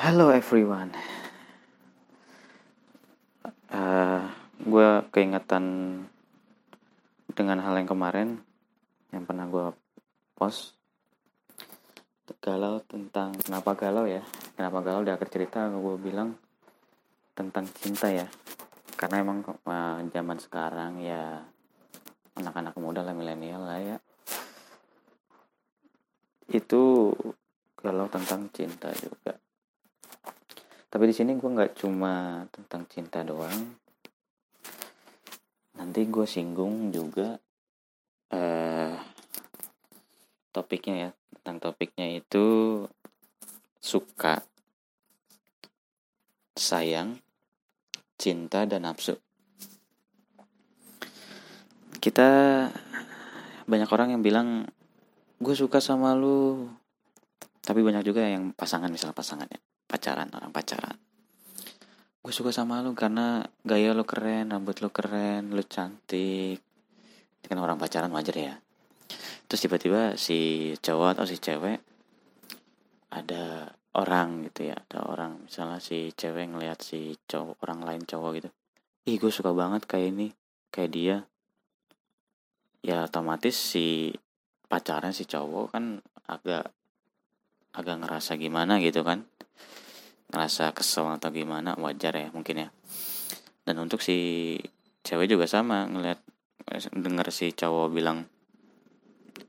Hello everyone. Uh, gue keingetan dengan hal yang kemarin yang pernah gue post. Galau tentang kenapa galau ya? Kenapa galau? Di akhir cerita gue bilang tentang cinta ya. Karena emang uh, zaman sekarang ya anak-anak muda lah milenial lah ya. Itu galau tentang cinta juga tapi di sini gue nggak cuma tentang cinta doang. Nanti gue singgung juga eh, topiknya ya. Tentang topiknya itu suka sayang cinta dan nafsu. Kita banyak orang yang bilang gue suka sama lu. Tapi banyak juga yang pasangan misalnya pasangannya pacaran orang pacaran. Gue suka sama lu karena gaya lo keren rambut lo keren lo cantik. Itu kan orang pacaran wajar ya. Terus tiba-tiba si cowok atau si cewek ada orang gitu ya ada orang. Misalnya si cewek ngeliat si cowok orang lain cowok gitu. Ih gue suka banget kayak ini kayak dia. Ya otomatis si pacaran si cowok kan agak agak ngerasa gimana gitu kan ngerasa kesel atau gimana wajar ya mungkin ya. Dan untuk si cewek juga sama ngeliat denger si cowok bilang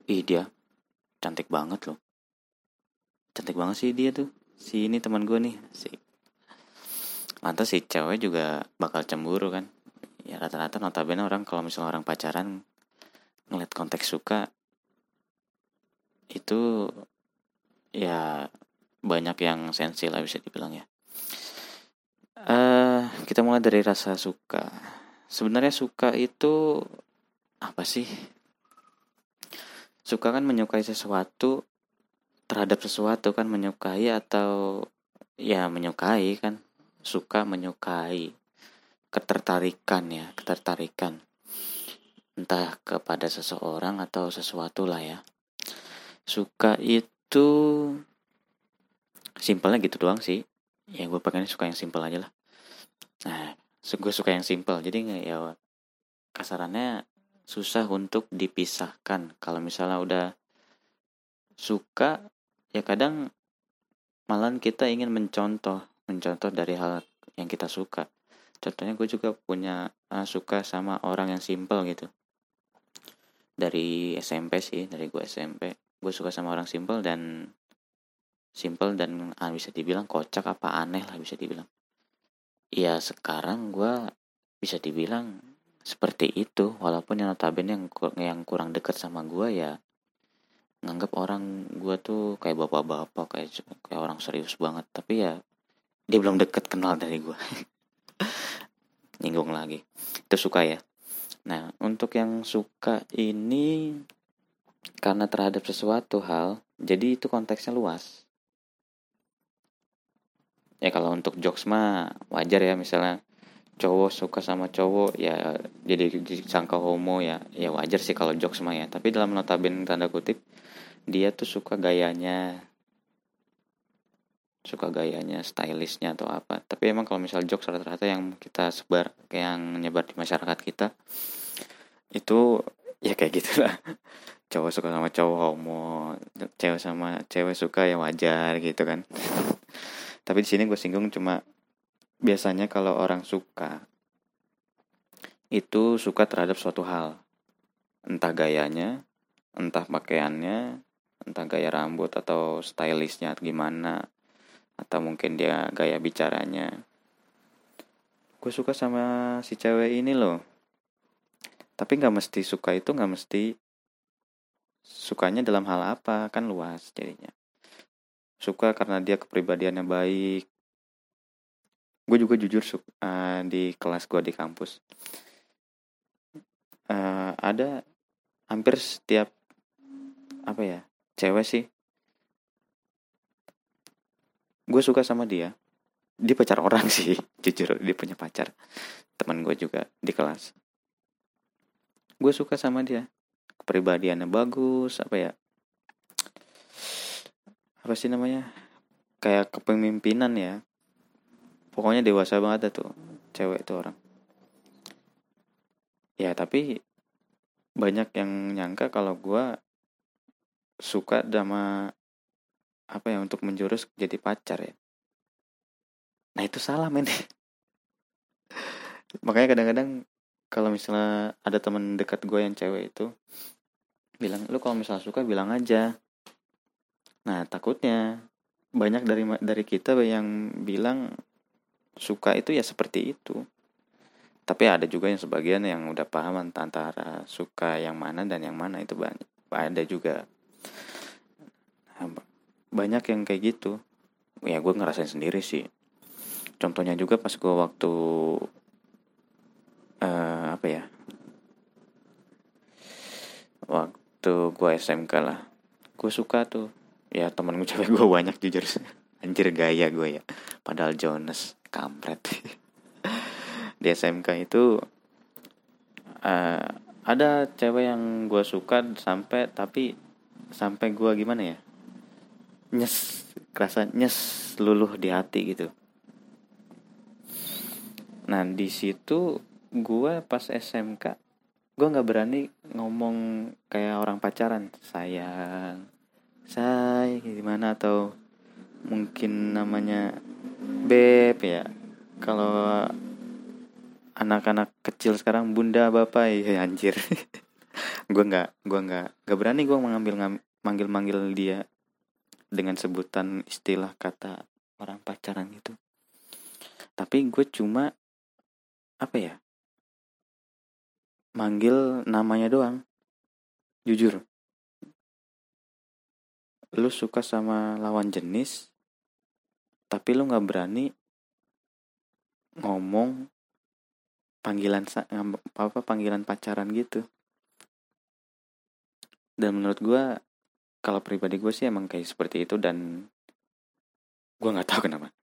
ih dia cantik banget loh. Cantik banget sih dia tuh si ini teman gue nih si lantas si cewek juga bakal cemburu kan? Ya rata-rata notabene orang kalau misalnya orang pacaran ngeliat konteks suka itu ya banyak yang sensi lah bisa dibilang ya. Uh, kita mulai dari rasa suka. Sebenarnya suka itu apa sih? Suka kan menyukai sesuatu terhadap sesuatu kan menyukai atau ya menyukai kan suka menyukai ketertarikan ya ketertarikan entah kepada seseorang atau sesuatu lah ya suka itu simpelnya gitu doang sih. Ya gue pengen suka yang simpel aja lah. Nah gue suka yang simpel. Jadi ya kasarannya susah untuk dipisahkan. Kalau misalnya udah suka ya kadang malah kita ingin mencontoh mencontoh dari hal yang kita suka. Contohnya gue juga punya uh, suka sama orang yang simpel gitu. Dari SMP sih dari gue SMP gue suka sama orang simpel dan simple dan ah, bisa dibilang kocak apa aneh lah bisa dibilang. Ya sekarang gue bisa dibilang seperti itu. Walaupun yang notabene yang yang kurang dekat sama gue ya nganggap orang gue tuh kayak bapak-bapak kayak kayak orang serius banget. Tapi ya dia belum deket kenal dari gue nyinggung lagi. Itu suka ya. Nah untuk yang suka ini karena terhadap sesuatu hal jadi itu konteksnya luas ya kalau untuk jokes mah wajar ya misalnya cowok suka sama cowok ya jadi disangka homo ya ya wajar sih kalau jokes mah ya. Tapi dalam notabene tanda kutip dia tuh suka gayanya suka gayanya stylishnya atau apa. Tapi emang kalau misal jokes rata-rata yang kita sebar yang nyebar di masyarakat kita itu ya kayak gitulah cowok suka sama cowok homo cewek sama cewek suka ya wajar gitu kan tapi di sini gue singgung cuma biasanya kalau orang suka itu suka terhadap suatu hal. Entah gayanya entah pakaiannya entah gaya rambut atau stylishnya gimana atau mungkin dia gaya bicaranya. Gue suka sama si cewek ini loh. Tapi nggak mesti suka itu nggak mesti sukanya dalam hal apa kan luas jadinya suka karena dia kepribadiannya baik. Gue juga jujur suka uh, di kelas gue di kampus. Uh, ada hampir setiap apa ya cewek sih. Gue suka sama dia. Dia pacar orang sih jujur dia punya pacar. Teman gue juga di kelas. Gue suka sama dia. Kepribadiannya bagus apa ya apa sih namanya? Kayak kepemimpinan ya. Pokoknya dewasa banget tuh cewek itu orang. Ya tapi banyak yang nyangka kalau gue suka sama apa ya untuk menjurus jadi pacar ya. Nah itu salah men. Makanya kadang-kadang kalau misalnya ada teman dekat gue yang cewek itu bilang lu kalau misalnya suka bilang aja nah takutnya banyak dari dari kita yang bilang suka itu ya seperti itu. Tapi ada juga yang sebagian yang udah paham antara suka yang mana dan yang mana itu banyak. Ada juga. Nah, banyak yang kayak gitu. Ya gue ngerasain sendiri sih. Contohnya juga pas gue waktu uh, apa ya? Waktu gue SMK lah. Gue suka tuh ya temen gue cewek gue banyak jujur. Anjir gaya gue ya. Padahal Jonas kampret. Di SMK itu uh, ada cewek yang gue suka sampai tapi sampai gue gimana ya? Nyes kerasa nyes luluh di hati gitu. Nah di situ gue pas SMK gue nggak berani ngomong kayak orang pacaran. Sayang say gimana? Atau mungkin namanya beb ya. Kalau anak-anak kecil sekarang bunda bapak. Ya anjir. Gue nggak gue nggak nggak berani gue mengambil manggil manggil dia dengan sebutan istilah kata orang pacaran gitu. Tapi gue cuma apa ya manggil namanya doang. Jujur lu suka sama lawan jenis tapi lu nggak berani ngomong panggilan apa panggilan pacaran gitu. Dan menurut gue kalau pribadi gue sih emang kayak seperti itu dan gue nggak tahu kenapa.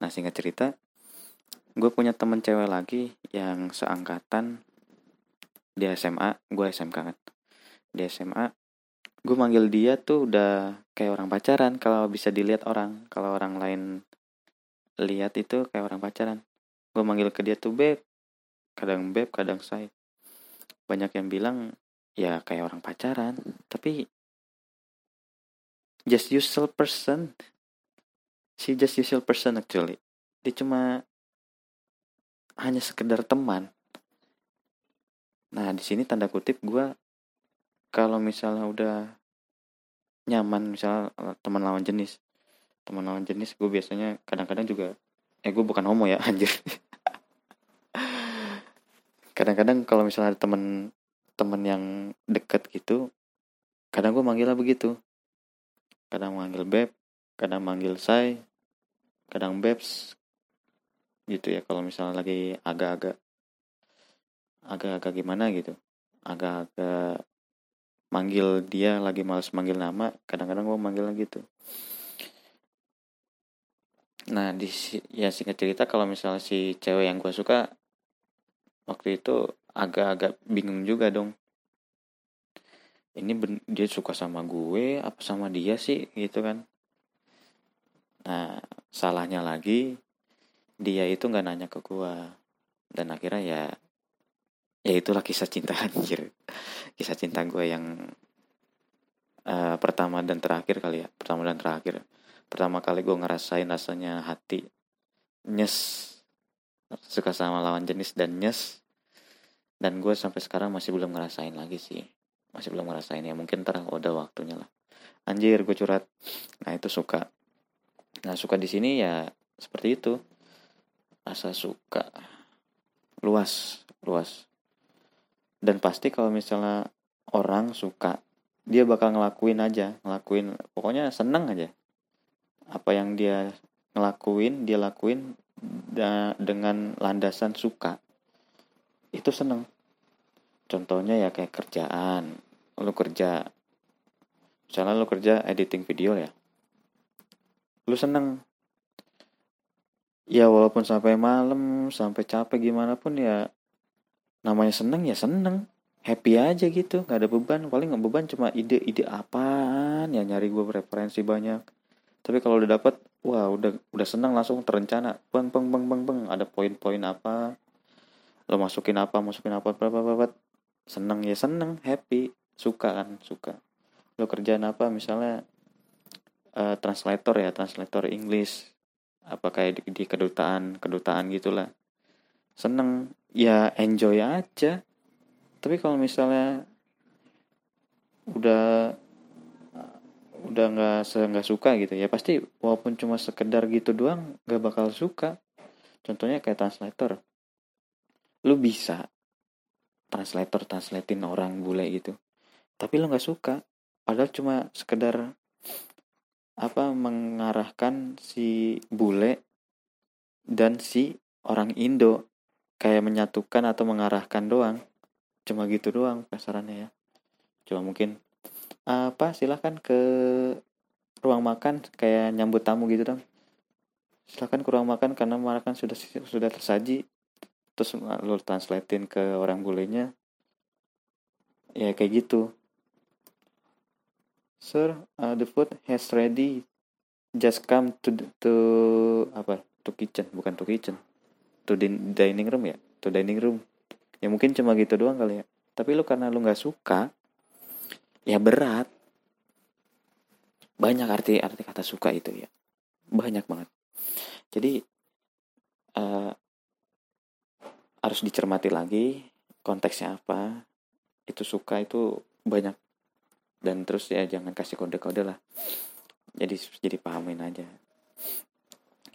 Nah singkat cerita gue punya temen cewek lagi yang seangkatan di SMA gue SMK kan. Di SMA gue manggil dia tuh udah kayak orang pacaran. Kalau bisa dilihat orang kalau orang lain lihat itu kayak orang pacaran. Gue manggil ke dia tuh beb. Kadang beb kadang say banyak yang bilang ya kayak orang pacaran. Tapi just usual person. Si just usual person actually. Dia cuma hanya sekedar teman. Nah di sini tanda kutip gue kalau misalnya udah nyaman misalnya eh, teman lawan jenis. Teman lawan jenis gue biasanya kadang-kadang juga eh gue bukan homo ya anjir. Kadang-kadang kalau misalnya ada teman teman yang deket gitu kadang gue manggilnya begitu. Kadang manggil beb kadang manggil say kadang bebs gitu ya kalau misalnya lagi agak-agak agak-agak gimana gitu. Agak-agak manggil dia lagi males manggil nama kadang-kadang gue manggil gitu. Nah di ya singkat cerita kalau misalnya si cewek yang gue suka waktu itu agak-agak bingung juga dong. Ini ben, dia suka sama gue apa sama dia sih gitu kan. Nah salahnya lagi dia itu nggak nanya ke gue dan akhirnya ya ya itulah kisah cinta anjir. Kisah cinta gue yang uh, pertama dan terakhir kali ya. Pertama dan terakhir. Pertama kali gue ngerasain rasanya hati nyes. Suka sama lawan jenis dan nyes. Dan gue sampai sekarang masih belum ngerasain lagi sih. Masih belum ngerasain ya. Mungkin ntar udah waktunya lah. Anjir gue curhat. Nah itu suka. Nah suka di sini ya seperti itu. Rasa suka. Luas luas dan pasti kalau misalnya orang suka dia bakal ngelakuin aja ngelakuin pokoknya seneng aja. Apa yang dia ngelakuin dia lakuin dengan landasan suka itu seneng. Contohnya ya kayak kerjaan lu kerja misalnya lu kerja editing video ya lu seneng. Ya walaupun sampai malam sampai capek gimana pun ya namanya seneng ya seneng. Happy aja gitu nggak ada beban. Paling nggak beban cuma ide-ide apaan ya nyari gue referensi banyak. Tapi kalau udah dapet wah udah udah senang langsung terencana. Bang bang bang bang bang ada poin-poin apa lo masukin apa masukin apa berapa berapa seneng ya seneng. Happy. Suka kan suka. Lo kerjaan apa misalnya uh, translator ya translator English apa kayak di, di kedutaan kedutaan gitulah. Seneng ya enjoy aja. Tapi kalau misalnya udah udah nggak nggak suka gitu ya pasti walaupun cuma sekedar gitu doang nggak bakal suka. Contohnya kayak translator. Lu bisa translator translatein orang bule gitu tapi lu nggak suka. Padahal cuma sekedar apa mengarahkan si bule dan si orang Indo kayak menyatukan atau mengarahkan doang. Cuma gitu doang pasarannya ya. Cuma mungkin apa silahkan ke ruang makan kayak nyambut tamu gitu dong. Silahkan ke ruang makan karena makan sudah sudah tersaji. Terus lo translatein ke orang bulenya. Ya kayak gitu. Sir uh, the food has ready. Just come to to apa? To kitchen. Bukan to kitchen to dining room ya? To dining room. Ya mungkin cuma gitu doang kali ya. Tapi lu karena lu nggak suka ya berat. Banyak arti arti kata suka itu ya. Banyak banget. Jadi uh, harus dicermati lagi konteksnya apa. Itu suka itu banyak. Dan terus ya jangan kasih kode-kode lah. Jadi jadi pahamin aja.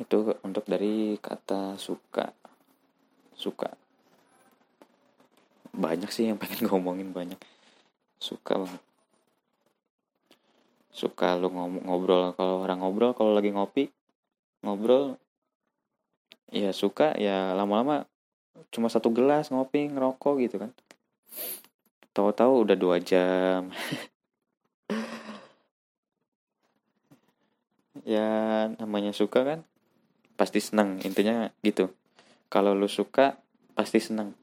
Itu untuk dari kata suka suka. Banyak sih yang pengen ngomongin banyak. Suka banget. Suka lu ngobrol kalau orang ngobrol kalau lagi ngopi ngobrol ya suka ya lama-lama cuma satu gelas ngopi ngerokok gitu kan. Tahu-tahu udah dua jam. Ya namanya suka kan pasti seneng intinya gitu kalau lu suka pasti seneng.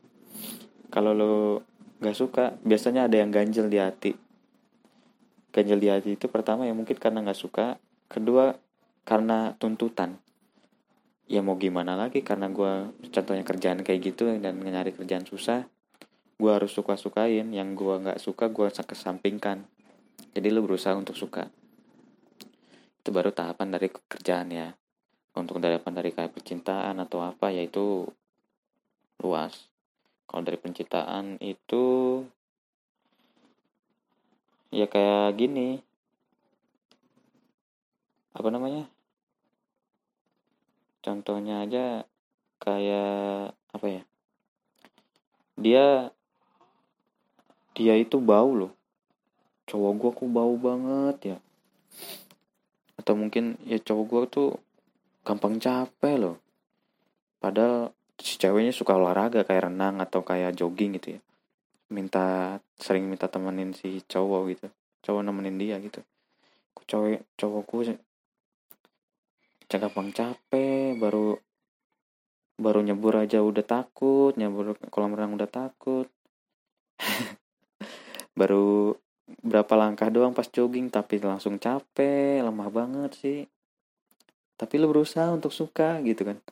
Kalau lu nggak suka biasanya ada yang ganjel di hati. Ganjil di hati itu pertama ya mungkin karena nggak suka kedua karena tuntutan. Ya mau gimana lagi karena gue contohnya kerjaan kayak gitu dan nyari kerjaan susah gue harus suka sukain yang gue nggak suka gue kesampingkan. Jadi lu berusaha untuk suka. Itu baru tahapan dari kerjaan ya untuk tahapan dari kayak percintaan atau apa yaitu luas. Kalau dari penciptaan itu ya kayak gini. Apa namanya? Contohnya aja kayak apa ya? Dia dia itu bau loh. Cowok gua kok bau banget ya. Atau mungkin ya cowok gua tuh gampang capek loh. Padahal si ceweknya suka olahraga kayak renang atau kayak jogging gitu ya. Minta sering minta temenin si cowok gitu. Cowok nemenin dia gitu. Cowok cowokku bang capek baru baru nyebur aja udah takut nyebur kolam renang udah takut. Baru berapa langkah doang pas jogging tapi langsung capek lemah banget sih tapi lu berusaha untuk suka gitu kan?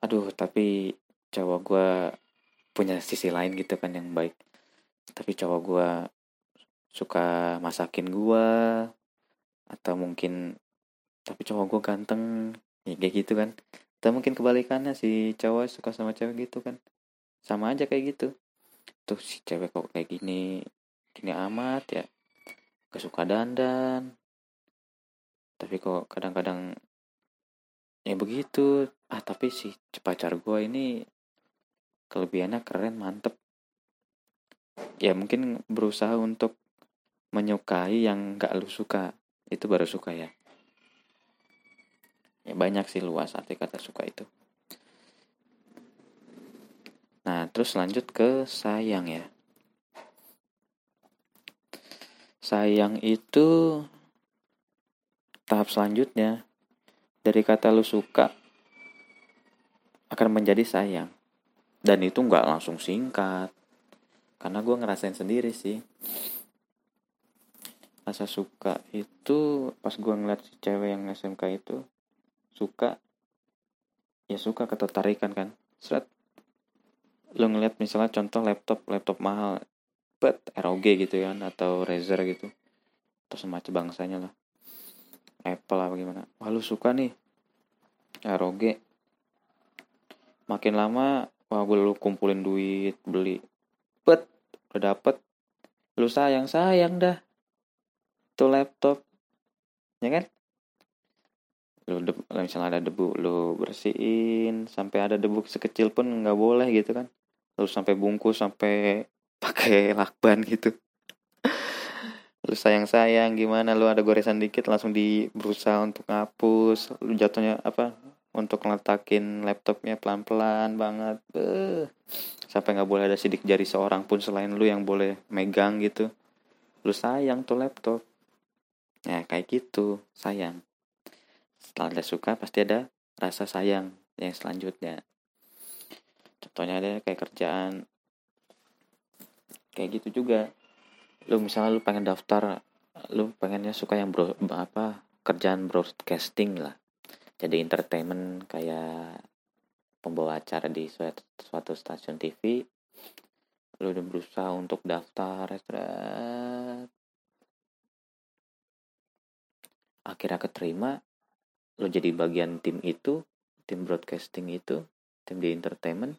Aduh tapi cowok gue punya sisi lain gitu kan yang baik. Tapi cowok gue suka masakin gue atau mungkin tapi cowok gue ganteng ya kayak gitu kan. Atau mungkin kebalikannya si cowok suka sama cewek gitu kan. Sama aja kayak gitu. Tuh si cewek kok kayak gini gini amat ya. Gak suka dandan tapi kok kadang-kadang ya begitu. Ah tapi si pacar gue ini kelebihannya keren mantep. Ya mungkin berusaha untuk menyukai yang gak lu suka. Itu baru suka ya. Ya banyak sih luas arti kata suka itu. Nah terus lanjut ke sayang ya. Sayang itu tahap selanjutnya dari kata lu suka akan menjadi sayang. Dan itu nggak langsung singkat. Karena gue ngerasain sendiri sih. Rasa suka itu pas gue ngeliat si cewek yang SMK itu suka ya suka ketertarikan kan. Seret lo ngeliat misalnya contoh laptop laptop mahal bet ROG gitu kan atau Razer gitu. Atau semacam bangsanya lah Apple apa gimana? Wah lu suka nih. ROG makin lama wah gue lu kumpulin duit beli. Bet udah dapet. Lu sayang sayang dah. Tuh laptop. Ya kan? Lu misalnya ada debu lu bersihin. Sampai ada debu sekecil pun nggak boleh gitu kan. Lu sampai bungkus sampai pakai lakban gitu lu sayang sayang gimana lu ada goresan dikit langsung di berusaha untuk ngapus lu jatuhnya apa untuk ngeletakin laptopnya pelan pelan banget Beuh. sampai nggak boleh ada sidik jari seorang pun selain lu yang boleh megang gitu lu sayang tuh laptop Ya kayak gitu, sayang. Setelah Anda suka pasti ada rasa sayang yang selanjutnya. Contohnya ada kayak kerjaan. Kayak gitu juga. Lu misalnya lu pengen daftar, lu pengennya suka yang bro, apa kerjaan broadcasting lah. Jadi entertainment kayak pembawa acara di suatu, suatu stasiun TV. Lu udah berusaha untuk daftar, akhirnya keterima lo jadi bagian tim itu tim broadcasting itu tim di entertainment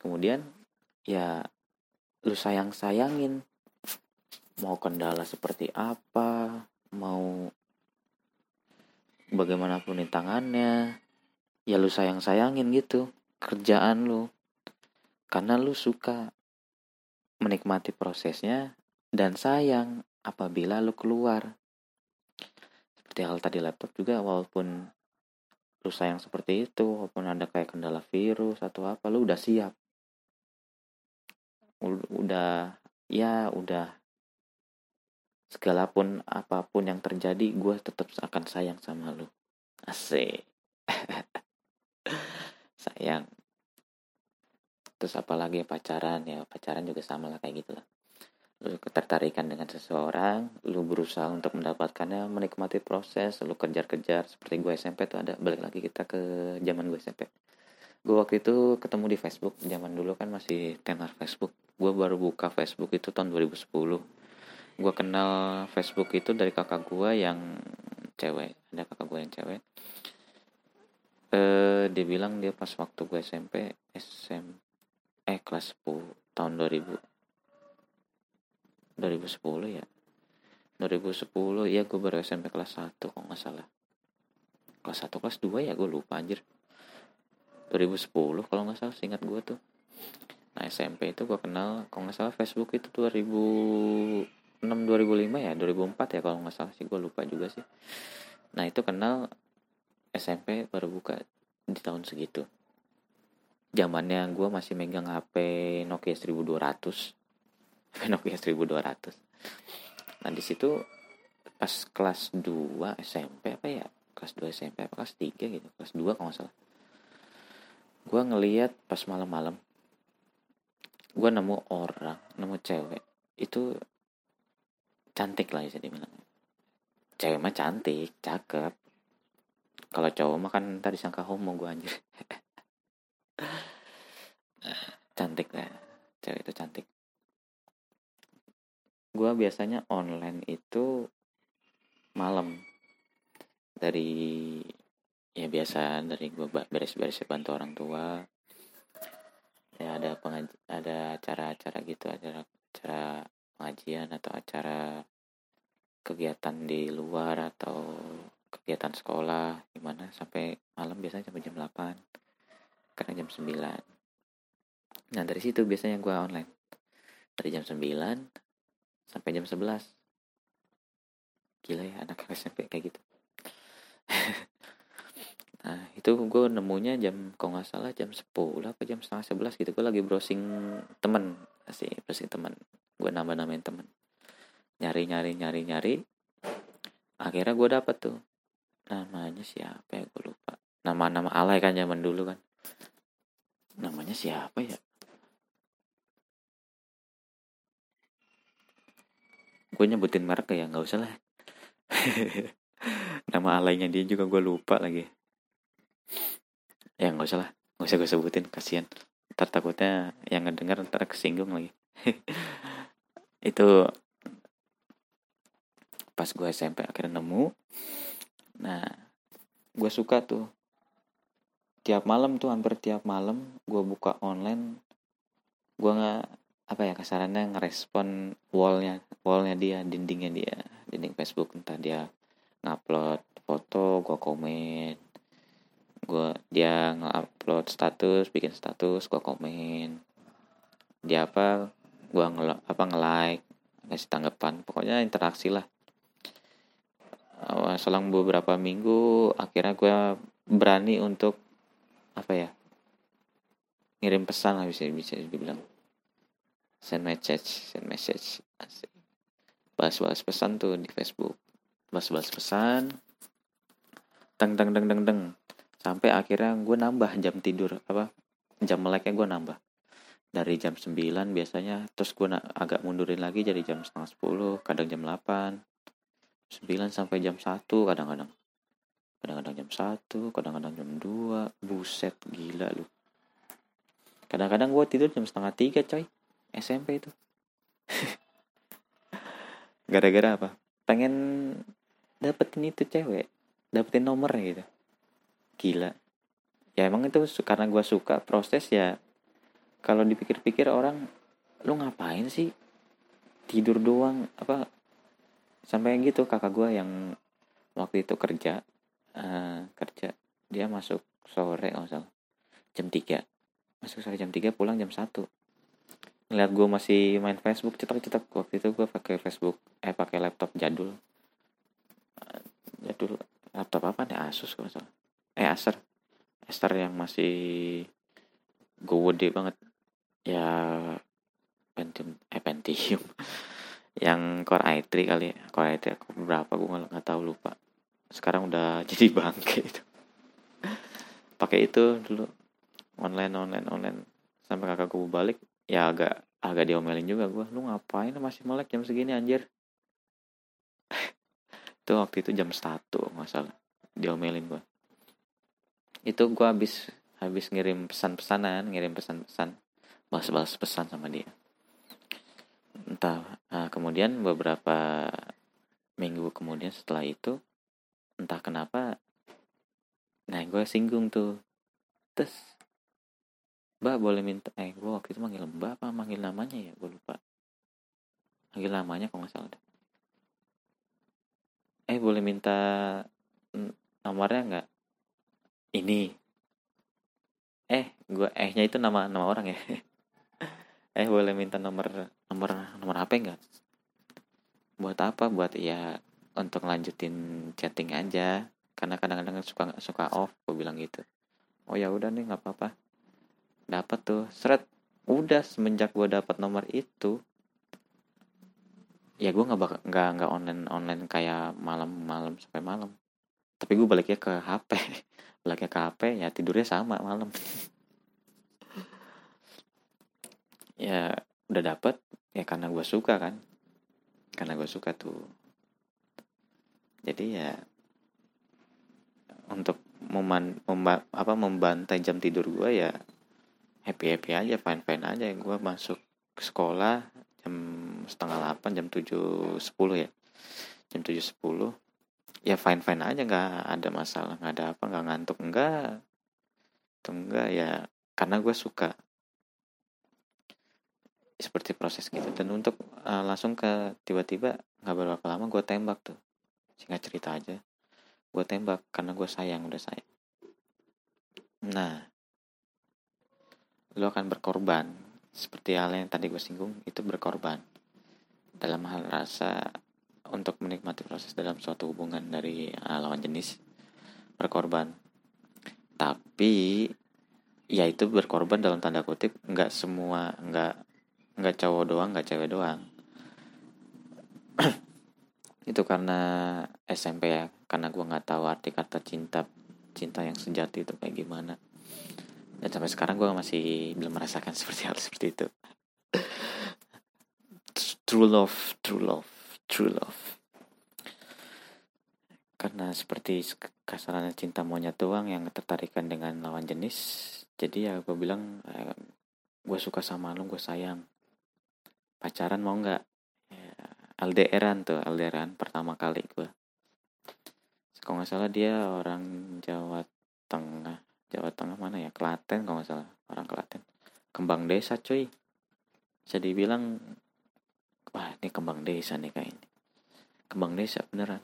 kemudian ya lu sayang sayangin mau kendala seperti apa? Mau bagaimanapun tangannya. Ya lu sayang sayangin gitu kerjaan lu. Karena lu suka menikmati prosesnya dan sayang apabila lu keluar. Seperti hal tadi laptop juga walaupun lu sayang seperti itu walaupun ada kayak kendala virus atau apa lu udah siap. Udah ya udah segala pun apa pun yang terjadi gue tetap akan sayang sama lu. Asik. Sayang. Terus apalagi pacaran ya pacaran juga sama lah kayak gitu lah. Lu ketertarikan dengan seseorang lu berusaha untuk mendapatkannya menikmati proses lu kejar-kejar seperti gue SMP tuh ada balik lagi kita ke zaman gue SMP gue waktu itu ketemu di Facebook zaman dulu kan masih tenar Facebook. Gue baru buka Facebook itu tahun 2010 gue kenal Facebook itu dari kakak gue yang cewek ada kakak gue yang cewek. Eh dia bilang dia pas waktu gue SMP SM eh kelas 10 tahun 2000 2010 ya? 2010 ya gue baru SMP kelas 1 kok nggak salah. Kelas 1 kelas 2 ya gue lupa anjir. 2010 kalau nggak salah singkat gue tuh. Nah SMP itu gue kenal kalau nggak salah Facebook itu 2006 2005 ya 2004 ya kalau nggak salah sih gue lupa juga sih. Nah itu kenal SMP baru buka di tahun segitu. Zamannya gue masih megang HP Nokia 1200 Nokia 1200 nah di situ pas kelas 2 SMP apa ya? Kelas 2 SMP apa kelas 3 gitu kelas 2 kalau nggak salah. Gue ngeliat pas malam-malam gue nemu orang nemu cewek. Itu cantik lah bisa dibilang. Cewek mah cantik cakep. Kalau cowok mah kan tadi sangka homo gue anjir. Cantik lah cewek itu cantik. Gue biasanya online itu malam. Dari ya biasa dari gue beres-beres bantu orang tua. Ya ada pengaji ada acara-acara gitu acara acara pengajian atau acara kegiatan di luar atau kegiatan sekolah gimana? Sampai malam biasanya sampai jam 8 karena jam 9 nah dari situ biasanya gue online. Dari jam 9 sampai jam 11 gila ya anak SMP kayak gitu. Nah itu gue nemunya jam kalau nggak salah jam 10 apa jam setengah 11 gitu. Gue lagi browsing temen sih browsing temen gue nambah namain temen. Nyari nyari nyari nyari. Akhirnya gue dapet tuh. Namanya siapa ya? Gue lupa. Nama-nama alay kan zaman dulu kan. Namanya siapa ya? Gue nyebutin merek ya nggak usah lah. Nama alainya dia juga gue lupa lagi. Ya nggak usah lah. Nggak usah gue sebutin kasihan. Ntar takutnya yang ngedenger ntar kesinggung lagi itu pas gue SMP akhirnya nemu. Nah gue suka tuh. Tiap malam tuh hampir tiap malam gue buka online gue nggak apa ya kasarannya ngerespon wallnya wallnya dia dindingnya dia dinding Facebook. Entah dia ngupload foto gue komen. Gue dia ngupload status bikin status gue komen. Dia apa gue ngel apa nge like ngasih tanggapan. Pokoknya interaksi lah. Selang beberapa minggu akhirnya gue berani untuk apa ya ngirim pesan lah bisa bisa dibilang. Send message send message balas-balas pesan tuh di Facebook. Balas-balas pesan. Teng teng teng teng teng sampai akhirnya gue nambah jam tidur apa jam meleknya gue nambah dari jam 9 biasanya terus gue agak mundurin lagi jadi jam setengah 10 kadang jam 8 9 sampai jam 1 kadang-kadang. Kadang-kadang jam 1 kadang-kadang jam 2 buset gila lu. Kadang-kadang gue tidur jam setengah 3 coy. SMP itu. Gara-gara apa? Pengen dapetin itu cewek. Dapetin nomor gitu. Gila. Ya emang itu karena gue suka proses ya kalau dipikir-pikir orang lu ngapain sih tidur doang? Apa sampai gitu kakak gue yang waktu itu kerja uh, kerja dia masuk sore oh salah jam 3 masuk sore jam 3 pulang jam 1 ngeliat gue masih main Facebook cetak-cetak. Waktu itu gue pakai Facebook eh pakai laptop jadul. Uh, jadul laptop apa nih? Asus kalau eh Acer. Acer yang masih gede banget ya Pentium eh Pentium. Yang Core i3 kali ya. Core i3 berapa gue nggak tahu lupa. Sekarang udah jadi bangke itu. Pakai itu dulu. Online online online. Sampai kakak gue balik ya agak agak diomelin juga gue lu ngapain? Masih melek jam segini anjir. Itu waktu itu jam satu masalah diomelin gue itu gue habis habis ngirim pesan-pesanan ngirim pesan-pesan balas-balas pesan sama dia. Entah nah, kemudian beberapa minggu kemudian setelah itu entah kenapa nah gue singgung tuh. Terus Mbak boleh minta eh gue waktu itu manggil Mbak apa manggil namanya ya? Gue lupa. Manggil namanya kalau nggak salah eh boleh minta nomornya nggak? Ini. Eh gue ehnya itu nama nama orang ya eh boleh minta nomor nomor nomor HP nggak? Buat apa? Buat ya untuk lanjutin chatting aja. Karena kadang-kadang suka suka off gue bilang gitu. Oh ya udah nih nggak apa-apa. Dapat tuh. Seret udah semenjak gue dapat nomor itu ya gue nggak nggak nggak online online kayak malam-malam sampai malam. Tapi gue baliknya ke HP baliknya ke HP ya tidurnya sama malam ya udah dapet ya karena gue suka kan. Karena gue suka tuh. Jadi ya untuk meman, memba, apa membantai jam tidur gue ya happy happy aja fine fine aja. Gue masuk sekolah jam setengah delapan jam tujuh sepuluh ya. Jam tujuh sepuluh ya fine fine aja nggak ada masalah nggak ada apa nggak ngantuk enggak atau enggak ya karena gue suka seperti proses gitu. Dan untuk uh, langsung ke tiba-tiba nggak berapa lama gue tembak tuh. Singkat cerita aja. Gue tembak karena gue sayang udah sayang. Nah lo akan berkorban. Seperti hal yang tadi gue singgung itu berkorban. Dalam hal rasa untuk menikmati proses dalam suatu hubungan dari uh, lawan jenis berkorban. Tapi ya itu berkorban dalam tanda kutip nggak semua nggak nggak cowok doang nggak cewek doang. Itu karena SMP ya karena gue nggak tahu arti kata cinta cinta yang sejati itu kayak gimana. Dan sampai sekarang gue masih belum merasakan seperti hal seperti itu. True love true love true love. Karena seperti kasarannya cinta monyet doang yang tertarikan dengan lawan jenis jadi ya gue bilang eh, gue suka sama lu gue sayang pacaran mau nggak? Ya, alderan tuh alderan pertama kali gue kalau nggak salah dia orang Jawa Tengah. Jawa Tengah mana ya? Klaten kalau nggak salah orang Klaten. Kembang desa cuy. Bisa dibilang wah ini kembang desa nih kayak ini kembang desa beneran.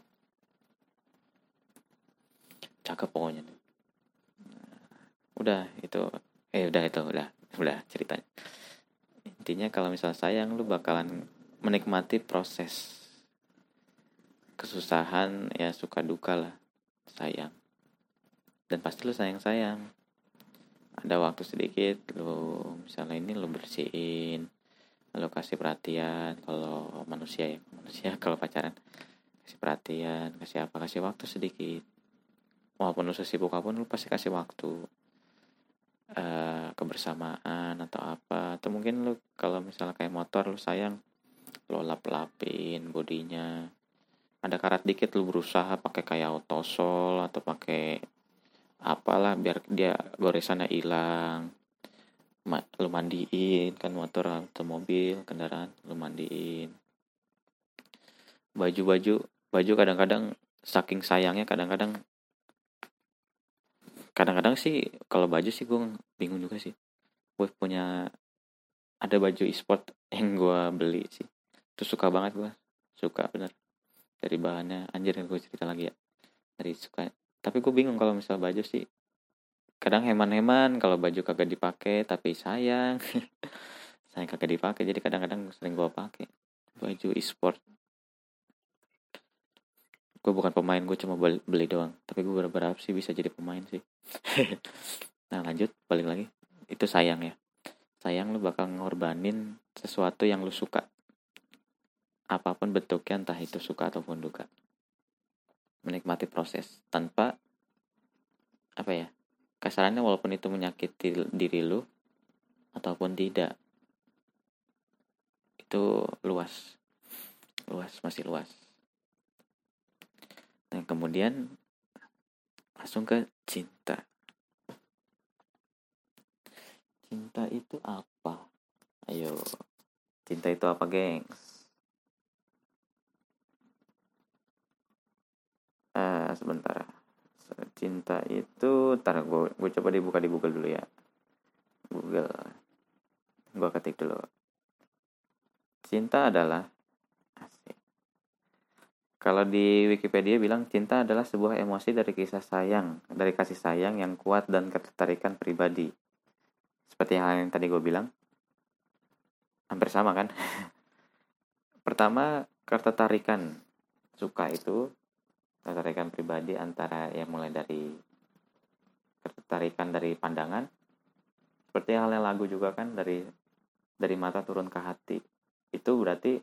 Cakep pokoknya udah itu eh udah itu udah udah ceritanya intinya kalau misal sayang lu bakalan menikmati proses kesusahan ya suka duka lah sayang. Dan pasti lu sayang sayang ada waktu sedikit lu misalnya ini lu bersihin lu kasih perhatian kalau manusia ya manusia kalau pacaran kasih perhatian kasih apa kasih waktu sedikit. Walaupun lu sesibuk apa pun lu pasti kasih waktu uh, kebersamaan atau apa. Atau mungkin lu kalau misalnya kayak motor lu sayang lu lap-lapin bodinya. Ada karat dikit lu berusaha pakai kayak autosol atau pakai apalah biar dia goresannya hilang. Ma lu mandiin kan motor atau mobil kendaraan lu mandiin. Baju-baju baju kadang-kadang saking sayangnya kadang-kadang kadang-kadang sih kalau baju sih gue bingung juga sih. Gue punya ada baju e-sport yang gue beli sih. Itu suka banget gue suka bener. Dari bahannya. Anjir gue cerita lagi ya. Dari suka. Tapi gue bingung kalau misal baju sih. Kadang heman-heman kalau baju kagak dipakai tapi sayang. Saya kagak dipakai jadi kadang-kadang sering gue pakai baju e-sport gue bukan pemain gue cuma beli, beli doang. Tapi gue berharap sih bisa jadi pemain sih. Nah lanjut balik lagi. Itu sayang ya. Sayang lu bakal ngorbanin sesuatu yang lu suka. Apa pun bentuknya entah itu suka ataupun duka. Menikmati proses tanpa apa ya kasarannya walaupun itu menyakiti diri lu ataupun tidak. Itu luas. Luas masih luas dan kemudian langsung ke cinta. Cinta itu apa? Ayo, cinta itu apa, gengs? Uh, sebentar. Cinta itu, ntar gue, gue coba dibuka di Google dulu ya. Google. Gue ketik dulu. Cinta adalah kalau di Wikipedia bilang cinta adalah sebuah emosi dari kisah sayang, dari kasih sayang yang kuat dan ketertarikan pribadi. Seperti hal yang tadi gue bilang, hampir sama kan? Pertama, ketertarikan suka itu ketertarikan pribadi antara yang mulai dari ketertarikan dari pandangan seperti halnya lagu juga kan dari dari mata turun ke hati itu berarti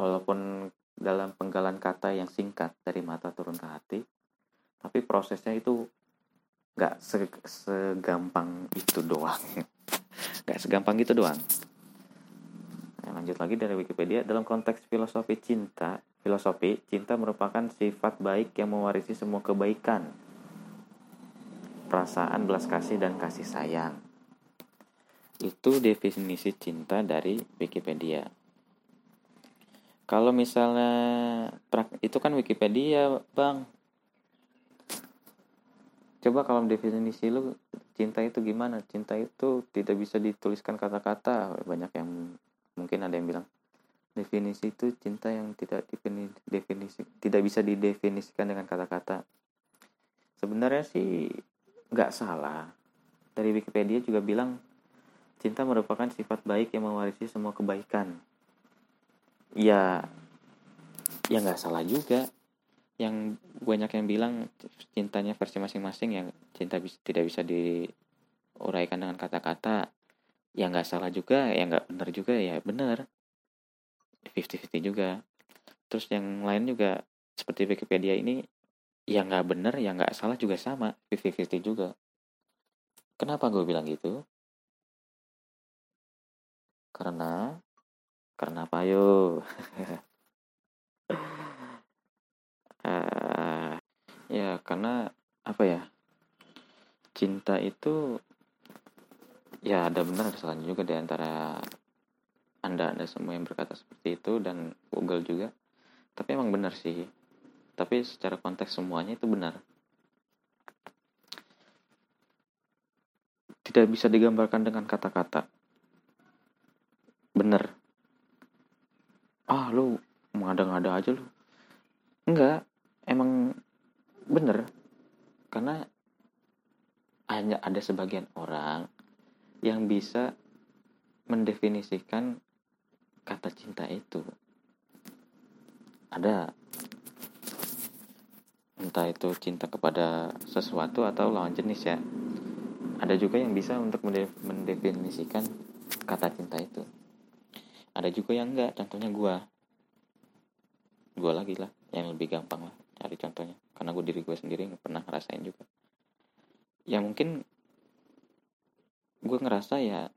walaupun dalam penggalan kata yang singkat dari mata turun ke hati tapi prosesnya itu nggak segampang itu doang. Nggak segampang itu doang. Nah, lanjut lagi dari Wikipedia. Dalam konteks filosofi cinta filosofi cinta merupakan sifat baik yang mewarisi semua kebaikan. Perasaan belas kasih dan kasih sayang. Itu definisi cinta dari Wikipedia kalau misalnya itu kan Wikipedia, Bang. Coba kalau definisi lu cinta itu gimana? Cinta itu tidak bisa dituliskan kata-kata. Banyak yang mungkin ada yang bilang definisi itu cinta yang tidak definisi tidak bisa didefinisikan dengan kata-kata. Sebenarnya sih nggak salah. Dari Wikipedia juga bilang cinta merupakan sifat baik yang mewarisi semua kebaikan ya ya nggak salah juga. Yang banyak yang bilang cintanya versi masing-masing yang cinta bis, tidak bisa diuraikan dengan kata-kata ya nggak salah juga ya nggak benar juga ya benar. 50-50 juga. Terus yang lain juga seperti Wikipedia ini ya nggak benar ya nggak salah juga sama. 50-50 juga. Kenapa gue bilang gitu? Karena karena apa? Yo uh, ya karena apa ya? Cinta itu ya ada benar ada salahnya juga di antara anda anda semua yang berkata seperti itu dan Google juga. Tapi emang benar sih. Tapi secara konteks semuanya itu benar. Tidak bisa digambarkan dengan kata-kata. Bener ah lu mengada-ngada aja lu. Enggak emang bener. Karena hanya ada sebagian orang yang bisa mendefinisikan kata cinta itu. Ada. Entah itu cinta kepada sesuatu atau lawan jenis ya. Ada juga yang bisa untuk mendefinisikan kata cinta itu ada juga yang enggak contohnya gua. Gua lagi lah yang lebih gampang lah cari contohnya. Karena gue diri gue sendiri nggak pernah ngerasain juga. Ya mungkin gue ngerasa ya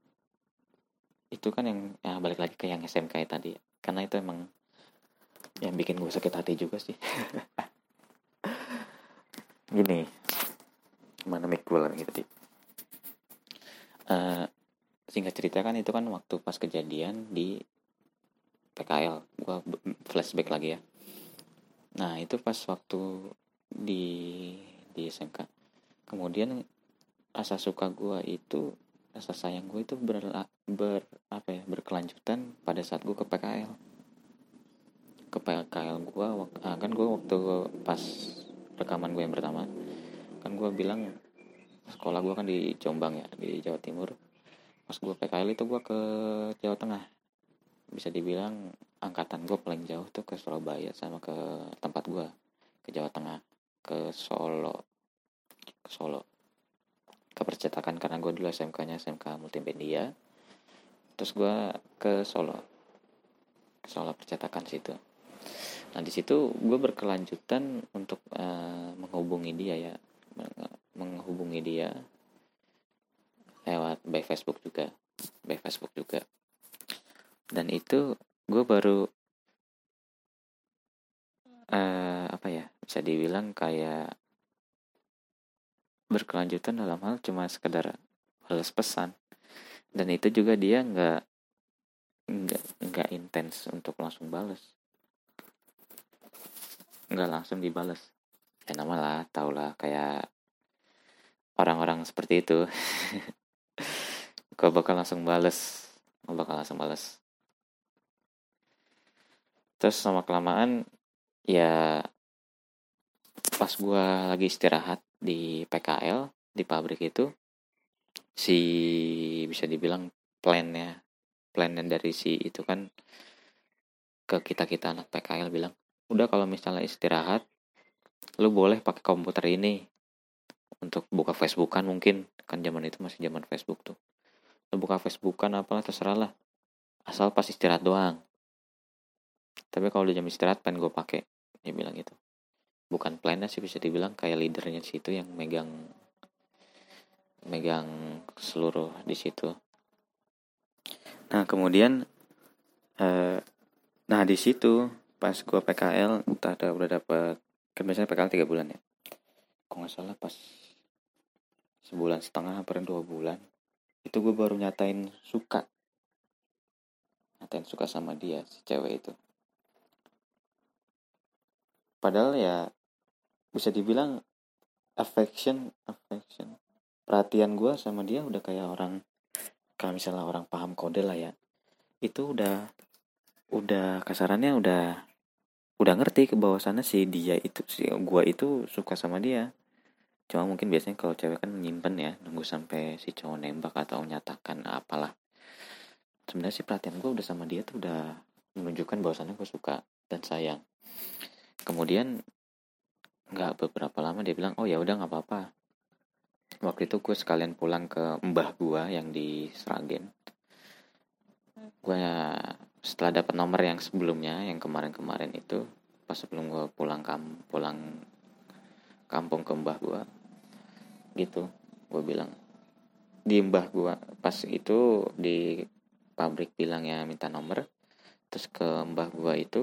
itu kan yang ya balik lagi ke yang SMK tadi karena itu emang yang bikin gue sakit hati juga sih. Gini mana mic gue lagi tadi? Uh, singkat cerita kan itu kan waktu pas kejadian di PKL gue flashback lagi ya. Nah itu pas waktu di di SMK kemudian rasa suka gue itu rasa sayang gue itu ber, ber apa ya berkelanjutan pada saat gue ke PKL ke PKL gue ah, kan gue waktu pas rekaman gue yang pertama kan gue bilang sekolah gue kan di Jombang ya di Jawa Timur pas gue PKL itu gue ke Jawa Tengah. Bisa dibilang angkatan gue paling jauh tuh ke Surabaya sama ke tempat gue ke Jawa Tengah ke Solo ke Solo. Ke percetakan karena gue dulu SMK-nya SMK Multimedia. Terus gue ke Solo ke Solo percetakan situ. Nah di situ gue berkelanjutan untuk uh, menghubungi dia ya menghubungi dia lewat by Facebook juga. By Facebook juga. Dan itu gue baru uh, apa ya bisa dibilang kayak berkelanjutan dalam hal cuma sekedar balas pesan. Dan itu juga dia nggak nggak nggak intens untuk langsung balas. Nggak langsung dibalas. Ya nama lah tau lah kayak orang-orang seperti itu gue bakal langsung bales. Gue bakal langsung bales. Terus sama kelamaan ya pas gue lagi istirahat di PKL di pabrik itu si bisa dibilang plannya plannya dari si itu kan ke kita kita anak PKL bilang udah kalau misalnya istirahat lu boleh pakai komputer ini untuk buka Facebook kan mungkin. Kan zaman itu masih zaman Facebook tuh lu buka Facebook kan apalah terserah lah. Asal pas istirahat doang. Tapi kalau udah jam istirahat pengen gue pakai. Dia bilang gitu. Bukan plannya sih bisa dibilang kayak leadernya situ yang megang megang seluruh di situ. Nah kemudian eh, nah di situ pas gua PKL entah ada udah dapat kan biasanya PKL tiga bulan ya? Kok nggak salah pas sebulan setengah hampir dua bulan itu gue baru nyatain suka. Nyatain suka sama dia si cewek itu. Padahal ya bisa dibilang affection affection. Perhatian gue sama dia udah kayak orang kalau misalnya orang paham kode lah ya itu udah udah kasarannya udah udah ngerti ke bahwasannya si dia itu si gue itu suka sama dia cuma mungkin biasanya kalau cewek kan nyimpen ya nunggu sampai si cowok nembak atau nyatakan apalah. Sebenarnya sih perhatian gue udah sama dia tuh udah menunjukkan bahwasannya gue suka dan sayang. Kemudian nggak beberapa lama dia bilang oh ya udah nggak apa-apa. Waktu itu gue sekalian pulang ke mbah gue yang di Sragen. Gue setelah dapat nomor yang sebelumnya yang kemarin-kemarin itu pas sebelum gue pulang kam pulang kampung ke mbah gue gitu gue bilang. Di mbah gue pas itu di pabrik bilang ya minta nomor. Terus ke mbah gue itu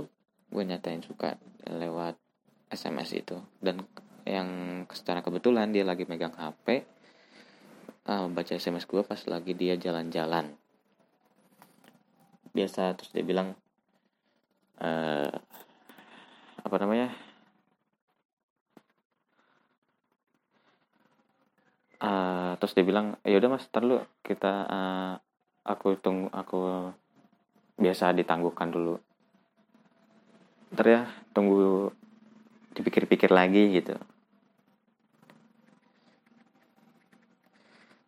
gue nyatain suka lewat SMS itu. Dan yang secara kebetulan dia lagi megang HP uh, baca SMS gue pas lagi dia jalan-jalan. Biasa terus dia bilang uh, apa namanya uh, terus dia bilang ya udah mas terlalu kita uh, aku tunggu aku biasa ditangguhkan dulu. Ntar ya tunggu dipikir-pikir lagi gitu.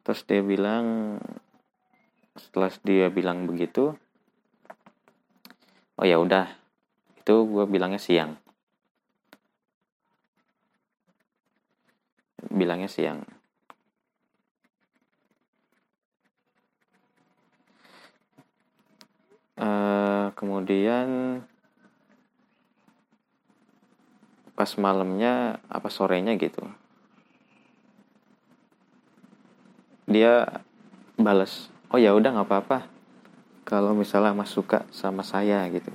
Terus dia bilang setelah dia bilang begitu oh ya udah itu gue bilangnya siang. Bilangnya siang uh, kemudian pas malamnya apa sorenya gitu. Dia balas oh ya udah nggak apa-apa. Kalau misalnya mas suka sama saya gitu.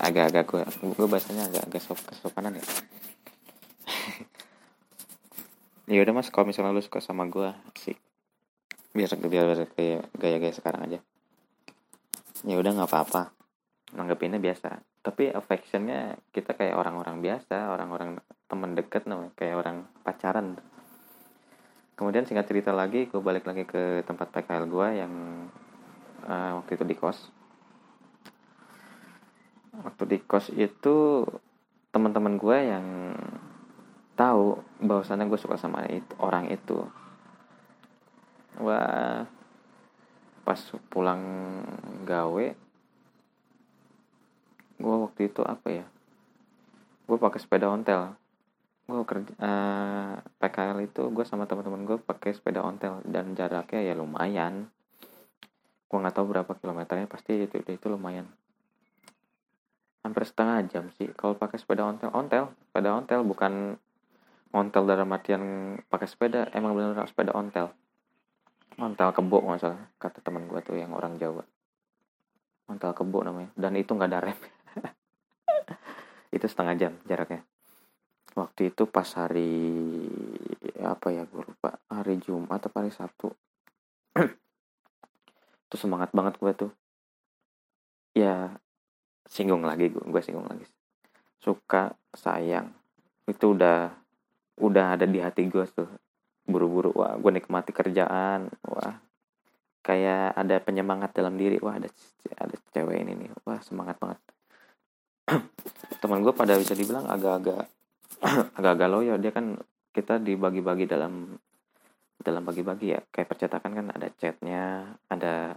Agak-agak gue gue bahasanya agak-agak sop kesopanan ya. Ya udah mas kalau misalnya lu suka sama gue sih. Biar biar kayak gaya-gaya sekarang aja ya udah nggak apa-apa. Nanggepinnya biasa. Tapi affectionnya kita kayak orang-orang biasa orang-orang teman deket namanya kayak orang pacaran. Kemudian singkat cerita lagi gue balik lagi ke tempat PKL gue yang uh, waktu itu di kos. Waktu di kos itu teman-teman gue yang tahu bahwasannya gue suka sama itu, orang itu. Wah pas pulang gawe gue waktu itu apa ya? Gue pakai sepeda ontel. Gue kerja uh, eh, PKL itu gue sama teman-teman gue pakai sepeda ontel dan jaraknya ya lumayan. Gue nggak tahu berapa kilometernya pasti itu itu, itu lumayan. Hampir setengah jam sih kalau pakai sepeda ontel. Ontel sepeda ontel bukan ontel dalam artian pakai sepeda emang benar sepeda ontel ontel kebo nggak salah kata teman gue tuh yang orang Jawa. Ontel kebo namanya. Dan itu nggak ada rem. Itu setengah jam jaraknya. Waktu itu pas hari apa ya gue lupa. Hari Jumat atau hari Sabtu. Tuh semangat banget gue tuh. Ya singgung lagi gue gue singgung lagi. Suka sayang. Itu udah udah ada di hati gue tuh buru-buru wah gue nikmati kerjaan wah kayak ada penyemangat dalam diri wah ada ada cewek ini nih wah semangat banget. Teman gue pada bisa dibilang agak-agak agak-agak loyo dia kan kita dibagi-bagi dalam dalam bagi-bagi ya. Kayak percetakan kan ada chatnya ada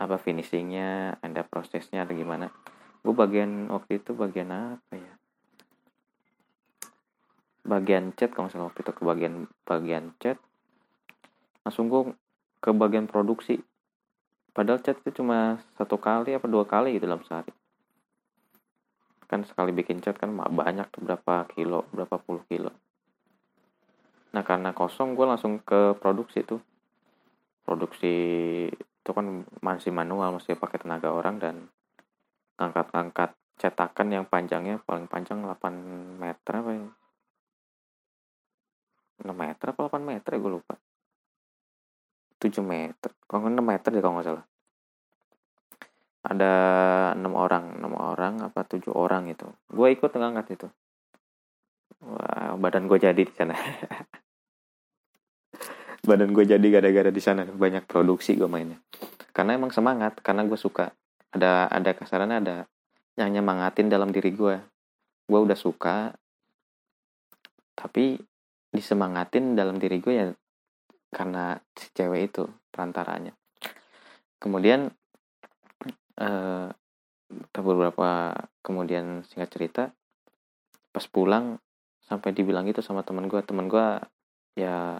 apa finishingnya ada prosesnya ada gimana. Gue bagian waktu itu bagian apa ya bagian chat kalau misalnya waktu itu ke bagian bagian chat langsung gue ke bagian produksi. Padahal chat itu cuma satu kali apa dua kali gitu dalam sehari. Kan sekali bikin cat kan banyak tuh berapa kilo berapa puluh kilo. Nah karena kosong gue langsung ke produksi tuh. Produksi itu kan masih manual masih pakai tenaga orang dan ngangkat-ngangkat cetakan yang panjangnya paling panjang 8 meter apa ya 6 meter apa 8 meter ya gue lupa. 7 meter kalau 6 meter deh kalau nggak salah. Ada enam orang enam orang apa tujuh orang itu gue ikut ngangkat itu. Wah badan gue jadi di sana. Badan gue jadi gara-gara di sana. Banyak produksi gue mainnya. Karena emang semangat karena gue suka. Ada ada kasarannya ada yang nyemangatin dalam diri gue gue udah suka tapi disemangatin dalam diri gue ya karena si cewek itu perantaranya. Kemudian uh, beberapa kemudian singkat cerita pas pulang sampai dibilang gitu sama teman gue teman gue ya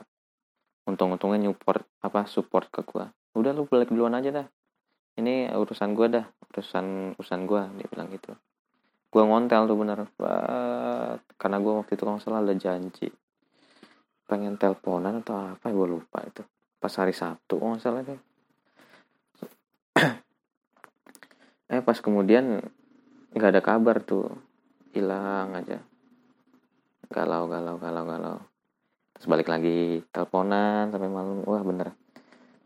untung-untungnya support apa support ke gue. Udah lu balik duluan aja dah ini urusan gue dah urusan urusan gue dia bilang gitu. Gue ngontel tuh bener karena gue waktu itu kalau salah ada janji pengen teleponan atau apa gue lupa itu. Pas hari Sabtu kalau salah deh eh pas kemudian nggak ada kabar tuh. Hilang aja. Galau galau galau galau. Terus balik lagi teleponan sampai malam. Wah bener.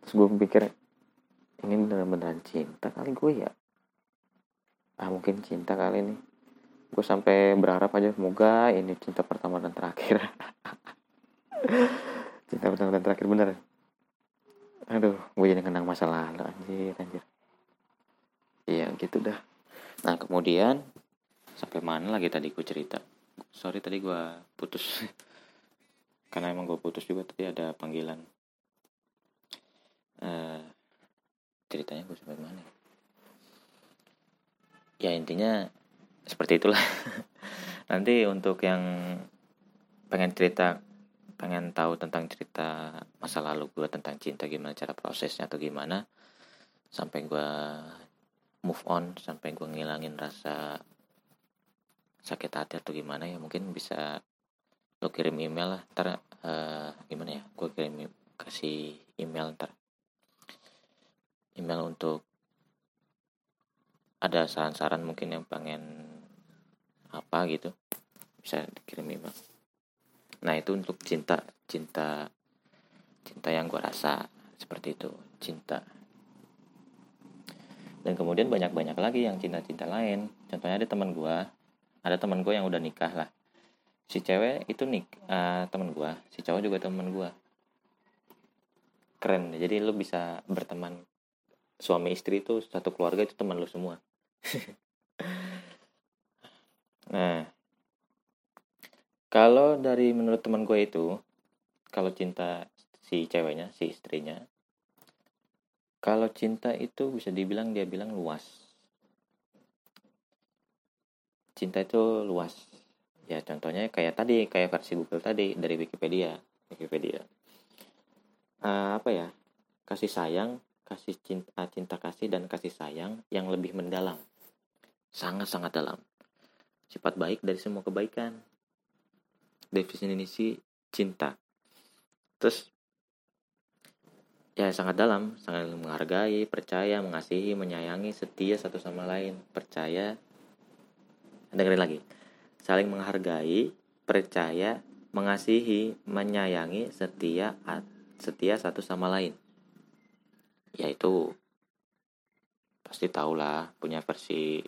Terus gue pikir ini bener-beneran cinta kali gue ya? Ah mungkin cinta kali ini gue sampai berharap aja semoga ini cinta pertama dan terakhir cinta pertama dan terakhir bener aduh gue jadi kenang masa lalu anjir anjir. Iya gitu dah. Nah kemudian sampai mana lagi tadi gue cerita? Sorry tadi gue putus. Karena emang gue putus juga tadi ada panggilan. Uh, ceritanya gue sampai mana ya intinya seperti itulah. Nanti untuk yang pengen cerita pengen tahu tentang cerita masa lalu gue tentang cinta gimana cara prosesnya atau gimana sampai gue move on sampai gue ngilangin rasa sakit hati atau gimana ya mungkin bisa lo kirim email lah ntar uh, gimana ya gue kirim kasih email ntar. Email untuk ada saran-saran mungkin yang pengen apa gitu bisa dikirim email nah itu untuk cinta cinta cinta yang gue rasa seperti itu cinta. Dan kemudian banyak-banyak lagi yang cinta-cinta lain. Contohnya ada teman gue ada teman gue yang udah nikah lah. Si cewek itu nik uh, teman gue si cowok juga teman gue keren jadi lu bisa berteman suami istri itu satu keluarga itu teman lu semua. Nah kalau dari menurut teman gue itu kalau cinta si ceweknya si istrinya kalau cinta itu bisa dibilang dia bilang luas. Cinta itu luas. Ya contohnya kayak tadi, kayak versi Google tadi dari Wikipedia. Wikipedia. Uh, apa ya? Kasih sayang, kasih cinta, ah, cinta kasih dan kasih sayang yang lebih mendalam. Sangat-sangat dalam. Sifat baik dari semua kebaikan. Definisi cinta. Terus ya sangat dalam, sangat menghargai, percaya, mengasihi, menyayangi, setia satu sama lain, percaya. Dengerin lagi. Saling menghargai, percaya, mengasihi, menyayangi, setia, setia satu sama lain. Yaitu pasti tahulah punya versi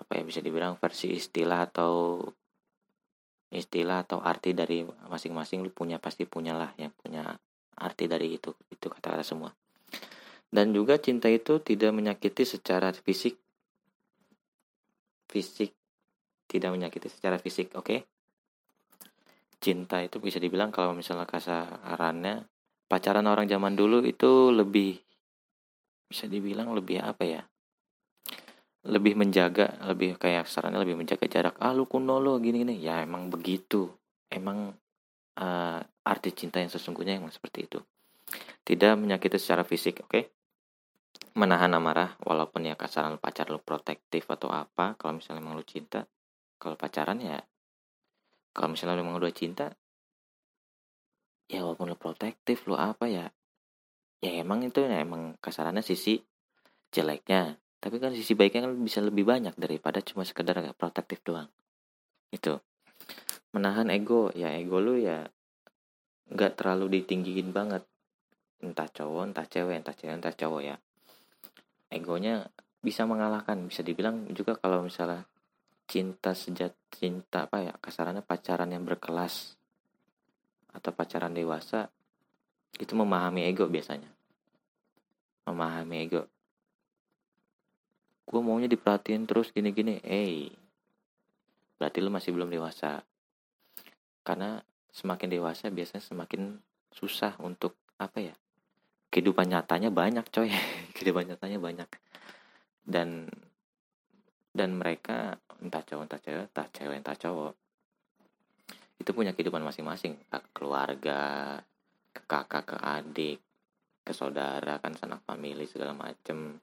apa ya bisa dibilang versi istilah atau istilah atau arti dari masing-masing lu punya pasti punyalah yang punya arti dari itu itu kata-kata semua. Dan juga cinta itu tidak menyakiti secara fisik. Fisik tidak menyakiti secara fisik oke? Okay? cinta itu bisa dibilang kalau misalnya kasarannya pacaran orang zaman dulu itu lebih bisa dibilang lebih apa ya lebih menjaga lebih kayak sarannya lebih menjaga jarak ah lu kuno lo gini gini ya emang begitu emang uh, arti cinta yang sesungguhnya yang seperti itu. Tidak menyakiti secara fisik, oke? Okay? Menahan amarah, walaupun ya kasaran pacar lu protektif atau apa, kalau misalnya emang lu cinta, kalau pacaran ya, kalau misalnya lu emang udah cinta, ya walaupun lu protektif, lu apa ya, ya emang itu ya emang kasarannya sisi jeleknya. Tapi kan sisi baiknya kan bisa lebih banyak daripada cuma sekedar protektif doang. Itu menahan ego ya ego lu ya nggak terlalu ditinggiin banget. Entah cowok entah cewek entah cewek entah cowok ya. Egonya bisa mengalahkan bisa dibilang juga kalau misalnya cinta sejat cinta apa ya kasarannya pacaran yang berkelas atau pacaran dewasa itu memahami ego biasanya. Memahami ego gue maunya diperhatiin terus gini-gini. Eh berarti lu masih belum dewasa. Karena semakin dewasa biasanya semakin susah untuk apa ya kehidupan nyatanya banyak coy. Kehidupan nyatanya banyak. Dan dan mereka entah cowok entah cewek entah cewek entah cowok itu punya kehidupan masing-masing. Ke keluarga ke kakak ke adik ke saudara kan sanak family segala macem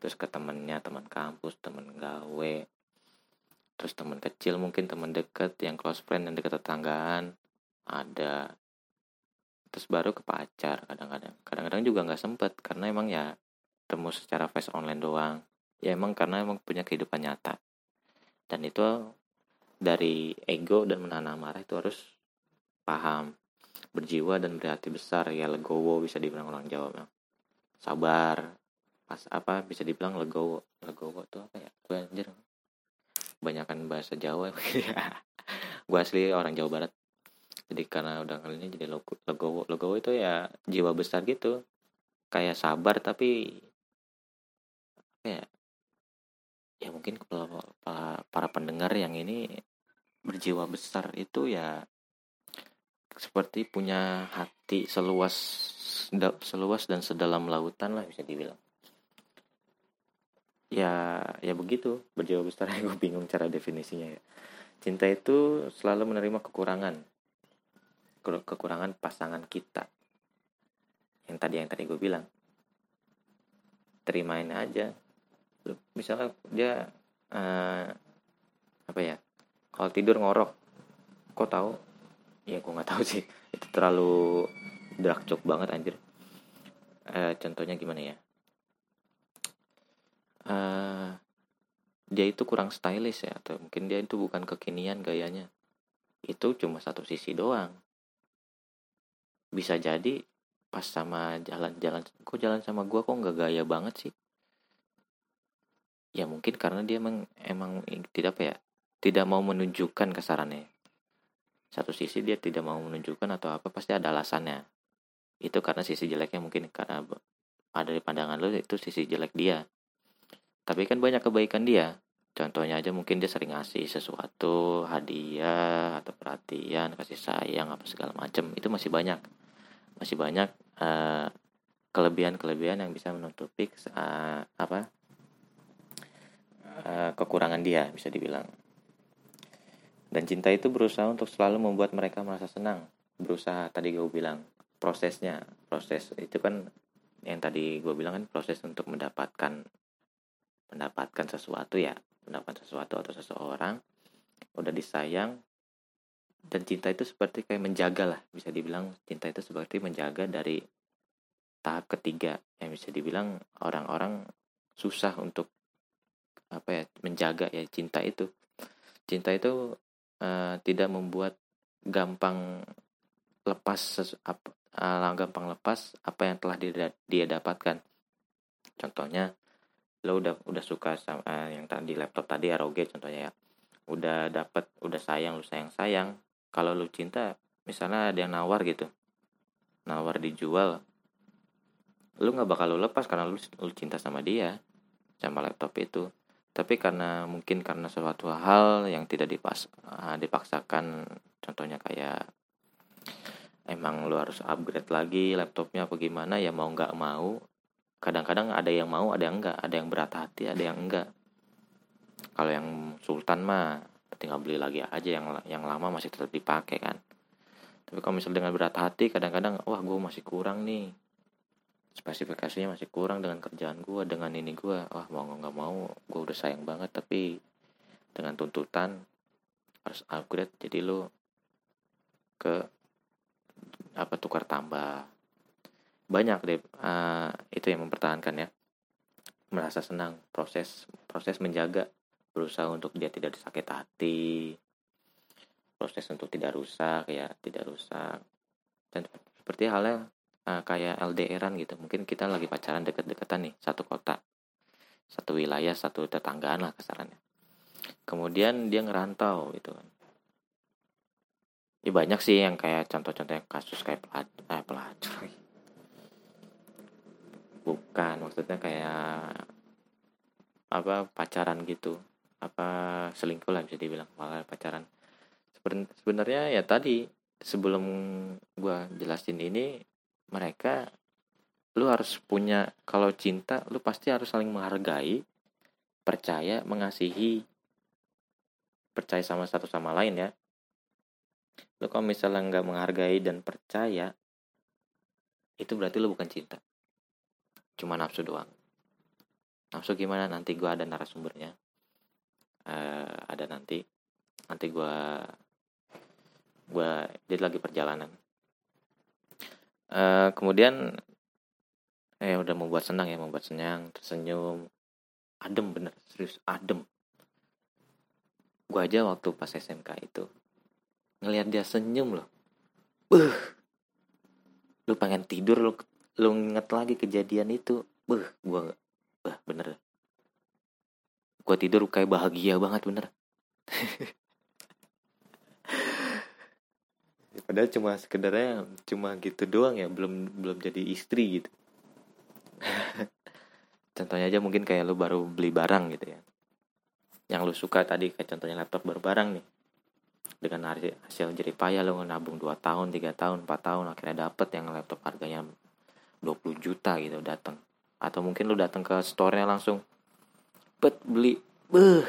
terus ke temennya teman kampus teman gawe. Terus teman kecil mungkin teman deket yang close friend yang deket tetanggaan ada. Terus baru ke pacar kadang-kadang. Kadang-kadang juga nggak sempet karena emang ya temu secara face online doang. Ya emang karena emang punya kehidupan nyata. Dan itu dari ego dan menahan amarah itu harus paham. Berjiwa dan berhati besar ya legowo bisa dibilang orang Jawa bang. sabar pas apa bisa dibilang legowo legowo itu apa ya? Gue anjir kebanyakan bahasa Jawa gue asli orang Jawa Barat. Jadi karena udah kali ini jadi legowo. Legowo itu ya jiwa besar gitu. Kayak sabar tapi ya? Ya mungkin para, para pendengar yang ini berjiwa besar itu ya seperti punya hati seluas seluas dan sedalam lautan lah bisa dibilang ya ya begitu. Berjiwa besar gue bingung cara definisinya ya. Cinta itu selalu menerima kekurangan. Kekurangan pasangan kita. Yang tadi yang tadi gue bilang. Terimain aja. Misalnya dia uh, apa ya kalau tidur ngorok. Kok tahu? Ya gue nggak tahu sih. Itu terlalu drakcok banget anjir. Uh, contohnya gimana ya uh, dia itu kurang stylish ya atau mungkin dia itu bukan kekinian gayanya. Itu cuma satu sisi doang. Bisa jadi pas sama jalan-jalan kok jalan sama gue kok nggak gaya banget sih? Ya mungkin karena dia emang emang tidak apa ya tidak mau menunjukkan kesarannya satu sisi dia tidak mau menunjukkan atau apa pasti ada alasannya. Itu karena sisi jeleknya mungkin karena ada di pandangan lo itu sisi jelek dia tapi kan banyak kebaikan dia. Contohnya aja mungkin dia sering ngasih sesuatu hadiah atau perhatian kasih sayang apa segala macam itu masih banyak. Masih banyak uh, kelebihan-kelebihan yang bisa menutupi uh, apa uh, kekurangan dia bisa dibilang. Dan cinta itu berusaha untuk selalu membuat mereka merasa senang. Berusaha tadi gue bilang prosesnya, proses itu kan yang tadi gue bilang kan proses untuk mendapatkan mendapatkan sesuatu ya, mendapatkan sesuatu atau seseorang udah disayang dan cinta itu seperti kayak menjaga lah bisa dibilang cinta itu seperti menjaga dari tahap ketiga. Yang bisa dibilang orang-orang susah untuk apa ya menjaga ya cinta itu. Cinta itu uh, tidak membuat gampang lepas apa, uh, gampang lepas apa yang telah dia, dia dapatkan. Contohnya lo udah udah suka sama uh, yang tadi laptop tadi ROG contohnya ya. Udah dapat udah sayang lu sayang sayang kalau lu cinta misalnya ada yang nawar gitu nawar dijual lu nggak bakal lu lepas karena lu, lu cinta sama dia sama laptop itu. Tapi karena mungkin karena suatu hal yang tidak dipas uh, dipaksakan contohnya kayak emang lu harus upgrade lagi laptopnya apa gimana ya mau nggak mau kadang-kadang ada yang mau ada yang enggak. Ada yang berat hati ada yang enggak. Kalau yang sultan mah tinggal beli lagi aja yang yang lama masih tetap dipakai kan. Tapi kalau misalnya dengan berat hati kadang-kadang wah gue masih kurang nih. Spesifikasinya masih kurang dengan kerjaan gue dengan ini gue wah mau nggak mau gue udah sayang banget. Tapi dengan tuntutan harus upgrade jadi lo ke apa tukar tambah banyak deh uh, itu yang mempertahankan ya. Merasa senang proses proses menjaga. Berusaha untuk dia tidak disakit hati. Proses untuk tidak rusak ya tidak rusak. Dan seperti halnya uh, kayak LDRan gitu. Mungkin kita lagi pacaran deket-deketan nih satu kota. Satu wilayah satu tetanggaan lah kesarannya kemudian dia ngerantau gitu kan. Ya banyak sih yang kayak contoh-contoh kasus kayak pelat eh, pelacur bukan maksudnya kayak apa pacaran gitu. Apa selingkuh lah bisa dibilang malah pacaran. Sebenarnya ya tadi sebelum gua jelasin ini mereka lu harus punya kalau cinta lu pasti harus saling menghargai percaya mengasihi percaya sama satu sama lain ya. Lu kalau misalnya nggak menghargai dan percaya itu berarti lu bukan cinta cuma nafsu doang. Nafsu gimana? Nanti gua ada narasumbernya. Uh, ada nanti. Nanti gua gua dia lagi perjalanan. Uh, kemudian eh udah membuat senang ya membuat senang tersenyum. Adem bener serius adem. Gue aja waktu pas SMK itu ngelihat dia senyum loh. Buh. lu pengen tidur lu lu inget lagi kejadian itu. Buh, gue bah bener. Gue tidur kayak bahagia banget bener. Padahal cuma sekedarnya cuma gitu doang ya belum belum jadi istri gitu. Contohnya aja mungkin kayak lu baru beli barang gitu ya. Yang lu suka tadi kayak contohnya laptop baru barang nih. Dengan hasil jerih payah lu nabung 2 tahun 3 tahun 4 tahun akhirnya dapet yang laptop harganya 20 juta gitu datang atau mungkin lu datang ke store-nya langsung bet beli beh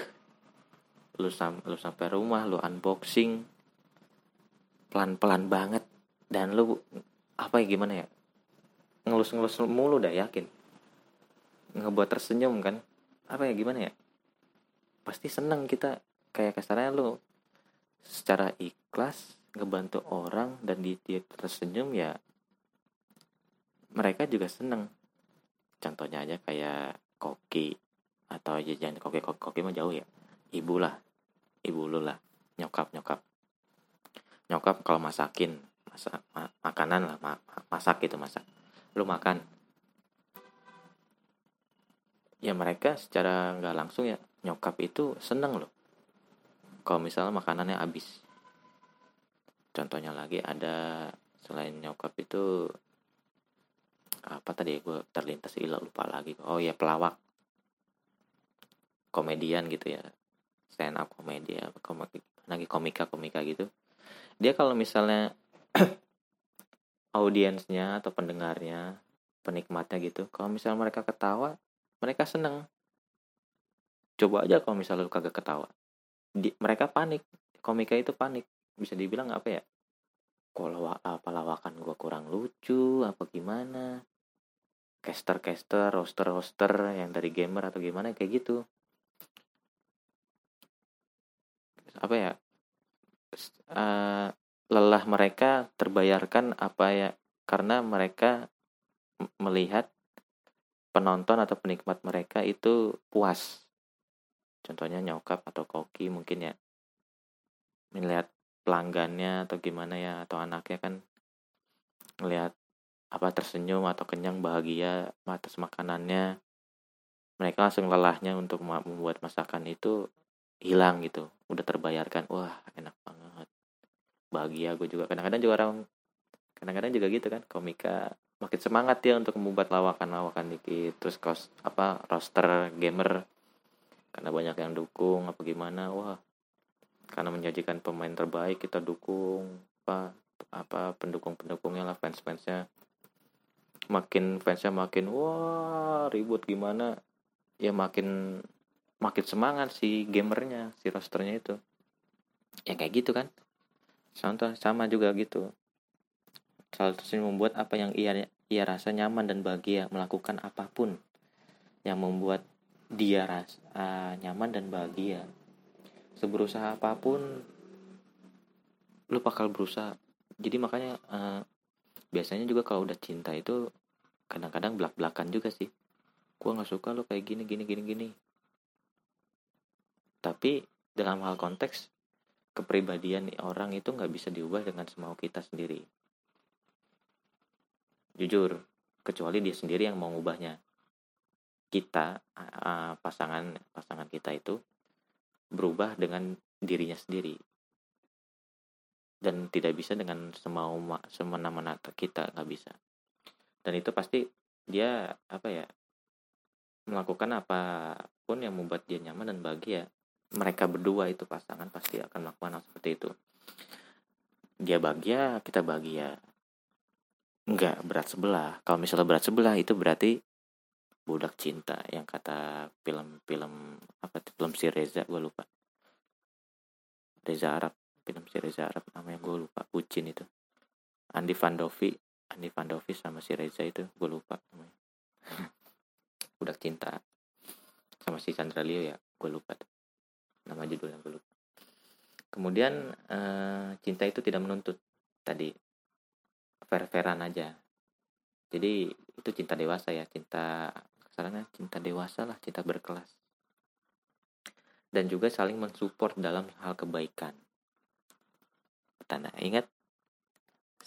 lu sam lu sampai rumah lu unboxing pelan-pelan banget. Dan lu apa ya gimana ya ngelus-ngelus mulu dah yakin. Ngebuat tersenyum kan. Apa ya gimana ya pasti seneng kita. Kayak kasarnya lu secara ikhlas ngebantu orang dan di dia tersenyum ya mereka juga seneng. Contohnya aja kayak koki atau aja jangan koki koki, koki mah jauh ya. Ibu lah ibu lu lah nyokap nyokap. Nyokap kalau masakin masak ma makanan lah ma masak gitu masak. Lu makan. Ya mereka secara nggak langsung ya nyokap itu seneng loh. Kalau misalnya makanannya habis. Contohnya lagi ada selain nyokap itu apa tadi gue terlintas ilah lupa lagi. Oh ya pelawak. Komedian gitu ya. Stand up komedi apa komik lagi komika komika gitu. Dia kalau misalnya audiensnya atau pendengarnya penikmatnya gitu kalau misalnya mereka ketawa mereka seneng. Coba aja kalau misalnya lu kagak ketawa. Di, mereka panik. Komika itu panik. Bisa dibilang apa ya? Kalau apa lawakan gue kurang lucu apa gimana caster caster roster roster yang dari gamer atau gimana kayak gitu. Apa ya? Uh, lelah mereka terbayarkan apa ya karena mereka melihat penonton atau penikmat mereka itu puas. Contohnya nyokap atau koki mungkin ya. Melihat pelanggannya atau gimana ya atau anaknya kan melihat apa tersenyum atau kenyang bahagia atas makanannya. Mereka langsung lelahnya untuk membuat masakan itu hilang gitu udah terbayarkan wah enak banget bahagia gue juga. Kadang-kadang juga orang kadang-kadang juga gitu kan komika makin semangat ya untuk membuat lawakan-lawakan dikit terus kos apa roster gamer karena banyak yang dukung apa gimana wah karena menjanjikan pemain terbaik kita dukung apa apa pendukung-pendukungnya lah fans-fansnya makin fansnya makin wah ribut gimana? Ya makin makin semangat si gamernya si rosternya itu. Ya kayak gitu kan. Contoh sama juga gitu. Satunya membuat apa yang ia ia rasa nyaman dan bahagia melakukan apa pun yang membuat dia rasa uh, nyaman dan bahagia. Seberusaha apa pun lu bakal berusaha. Jadi makanya uh, biasanya juga kalau udah cinta itu kadang-kadang belak belakan juga sih. Gua nggak suka lo kayak gini gini gini gini. Tapi dalam hal konteks kepribadian orang itu nggak bisa diubah dengan semau kita sendiri. Jujur kecuali dia sendiri yang mau ngubahnya. Kita pasangan pasangan kita itu berubah dengan dirinya sendiri. Dan tidak bisa dengan semau semena-mena kita nggak bisa dan itu pasti dia apa ya melakukan apa pun yang membuat dia nyaman dan bahagia. Mereka berdua itu pasangan pasti akan melakukan hal seperti itu. Dia bahagia kita bahagia. Enggak berat sebelah. Kalau misalnya berat sebelah itu berarti budak cinta yang kata film-film apa film si Reza gue lupa. Reza Arab film si Reza Arab namanya gue lupa. Ucin itu. Andi Vandovi Andi Vandovi sama si Reza itu gue lupa namanya. Budak cinta sama si Chandra Leo ya gue lupa tuh. Nama judulnya gue lupa. Kemudian uh, cinta itu tidak menuntut tadi. Fair-fairan aja. Jadi itu cinta dewasa ya cinta kesannya cinta dewasa lah cinta berkelas. Dan juga saling mensupport dalam hal kebaikan. Tanda ingat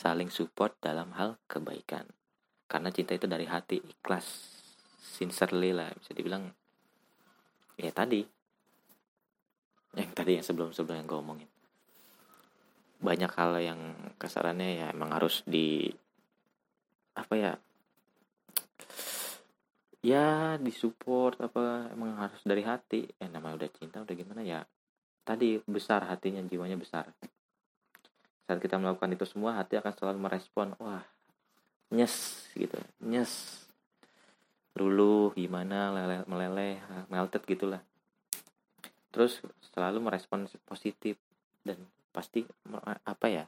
saling support dalam hal kebaikan. Karena cinta itu dari hati ikhlas sincerely lah bisa dibilang. Ya tadi. Yang tadi yang sebelum sebelum yang gue omongin. Banyak hal yang kasarannya ya emang harus di apa ya ya disupport apa emang harus dari hati. Ya namanya udah cinta udah gimana? Ya tadi besar hatinya jiwanya besar saat kita melakukan itu semua hati akan selalu merespon wah nyes gitu. Nyes. Luluh gimana lele, meleleh melted gitulah. Terus selalu merespon positif dan pasti apa ya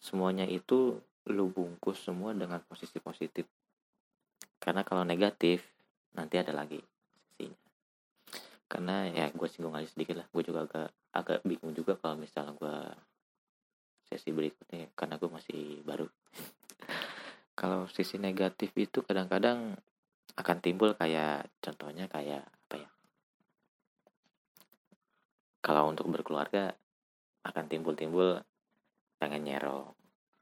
semuanya itu lu bungkus semua dengan posisi positif. Karena kalau negatif nanti ada lagi sesinya karena ya gue singgung aja sedikit lah gue juga agak agak bingung juga kalau misalnya gue sesi berikutnya karena gue masih baru. Kalau sisi negatif itu kadang-kadang akan timbul kayak contohnya kayak apa ya? Kalau untuk berkeluarga akan timbul-timbul pengen nyerong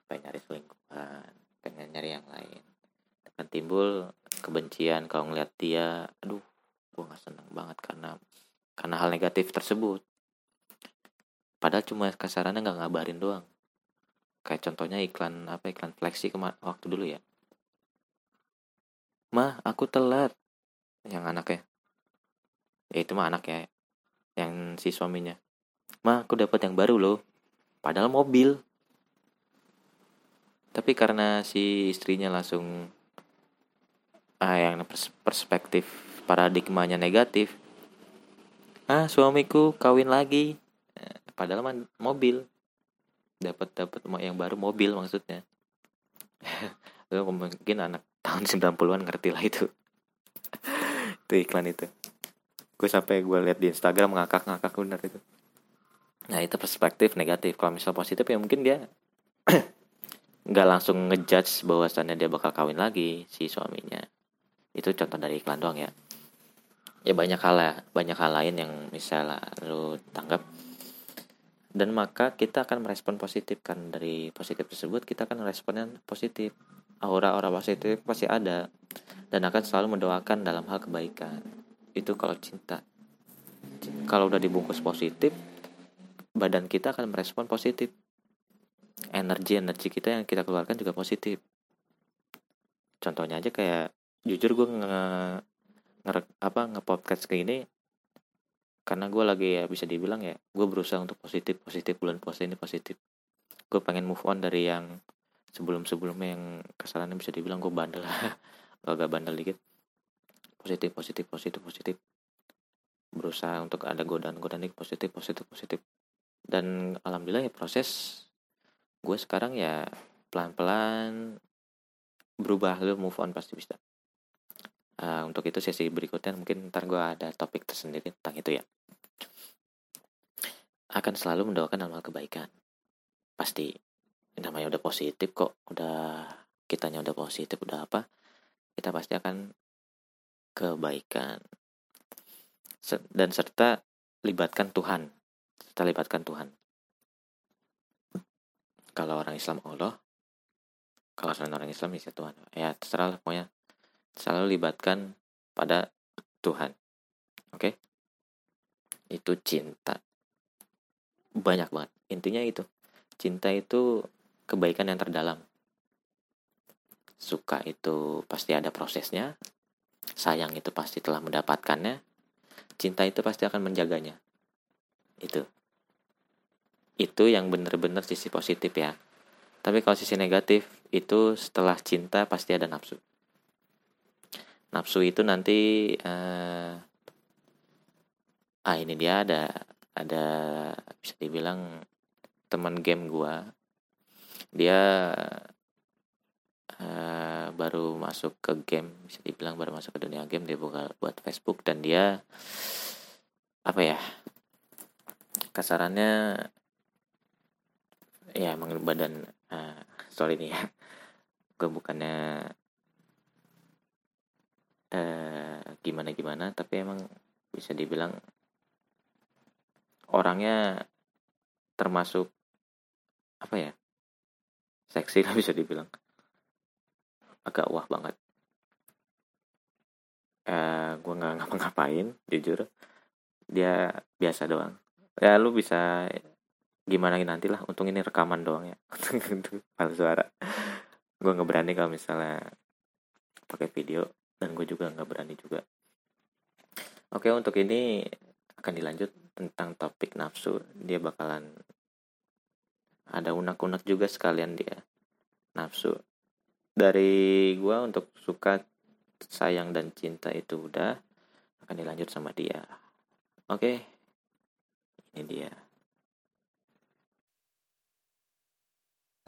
pengen nyari selingkuhan pengen nyari yang lain. Akan timbul kebencian kalau ngeliat dia aduh gue nggak seneng banget karena karena hal negatif tersebut. Padahal cuma kasarannya nggak ngabarin doang kayak contohnya iklan apa iklan kemar waktu dulu ya. Mah aku telat. Yang anaknya ya. Itu mah anaknya yang si suaminya. Mah aku dapat yang baru loh padahal mobil. Tapi karena si istrinya langsung ah yang perspektif paradigmanya negatif ah suamiku kawin lagi. Eh, padahal man, mobil dapat dapat yang baru mobil maksudnya. Mungkin anak tahun 90-an ngerti lah itu. Itu iklan itu. Gue sampai gue lihat di Instagram ngakak-ngakak bener itu. Nah itu perspektif negatif. Kalau misal positif ya mungkin dia nggak langsung ngejudge bahwasannya dia bakal kawin lagi si suaminya. Itu contoh dari iklan doang ya. Ya banyak hal ya banyak hal lain yang misalnya lu tanggap dan maka kita akan merespon positif kan. Dari positif tersebut kita akan responnya positif. Aura-aura positif pasti ada. Dan akan selalu mendoakan dalam hal kebaikan. Itu kalau cinta. Kalau udah dibungkus positif badan kita akan merespon positif. Energi energi kita yang kita keluarkan juga positif. Contohnya aja kayak jujur gue nge, nge apa nge podcast kayak gini karena gue lagi ya bisa dibilang ya gue berusaha untuk positif positif bulan puasa ini positif. Gue pengen move on dari yang sebelum sebelumnya yang kesalahannya bisa dibilang gue bandel. Agak bandel dikit. Positif positif positif positif. Berusaha untuk ada godaan-godaan positif positif positif. Dan alhamdulillah ya proses gue sekarang ya pelan-pelan berubah lo move on pasti bisa uh, untuk itu sesi berikutnya mungkin ntar gue ada topik tersendiri tentang itu ya. Akan selalu mendoakan amal kebaikan. Pasti. Namanya udah positif kok. Udah kitanya udah positif udah apa kita pasti akan kebaikan. Dan serta libatkan Tuhan. Serta libatkan Tuhan. Kalau orang Islam Allah kalau orang Islam ya Tuhan. Ya terserah lah pokoknya selalu libatkan pada Tuhan. Oke? Okay? Itu cinta. Banyak banget. Intinya itu. Cinta itu kebaikan yang terdalam. Suka itu pasti ada prosesnya. Sayang itu pasti telah mendapatkannya. Cinta itu pasti akan menjaganya. Itu. Itu yang benar-benar sisi positif ya. Tapi kalau sisi negatif itu setelah cinta pasti ada nafsu nafsu itu nanti uh, ah ini dia ada ada bisa dibilang teman game gua. Dia uh, baru masuk ke game bisa dibilang baru masuk ke dunia game dia buka buat Facebook dan dia apa ya kasarannya ya emang badan uh, sorry nih ya gue bukannya eh, gimana gimana tapi emang bisa dibilang orangnya termasuk apa ya seksi lah bisa dibilang. Agak wah banget. Eh gue nggak ngapa-ngapain jujur. Dia biasa doang. Ya lu bisa gimana nanti lah untung ini rekaman doang ya. Untuk suara. Gue nggak berani kalau misalnya pakai video dan gue juga nggak berani juga. Oke untuk ini akan dilanjut tentang topik nafsu. Dia bakalan ada unak-unak juga sekalian dia nafsu. Dari gue untuk suka sayang dan cinta itu udah akan dilanjut sama dia. Oke ini dia.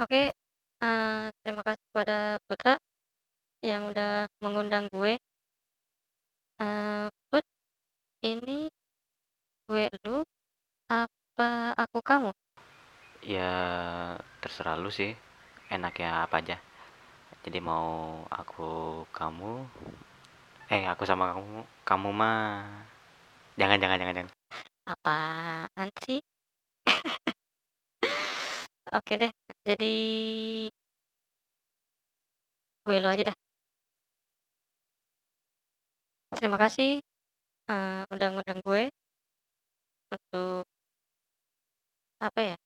Oke, uh, terima kasih kepada Putra yang udah mengundang gue. Uh, Put, ini gue lu apa aku kamu? Ya terserah lu sih, enaknya apa aja. Jadi mau aku kamu, eh aku sama kamu, kamu mah jangan jangan jangan jangan. Apaan sih? Oke deh, jadi gue lo aja dah. Terima kasih uh, udah ngundang gue untuk apa ya?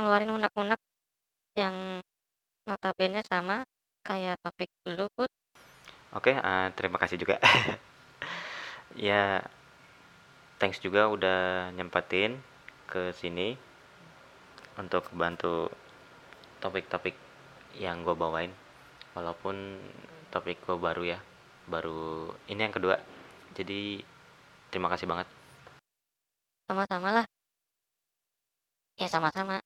Ngeluarin unak-unak yang notabene sama kayak topik dulu put. Oke, uh, terima kasih juga. ya, thanks juga udah nyempatin ke sini untuk bantu topik-topik yang gue bawain walaupun topik gue baru ya baru ini yang kedua. Jadi terima kasih banget. Sama-sama lah. Ya sama-sama.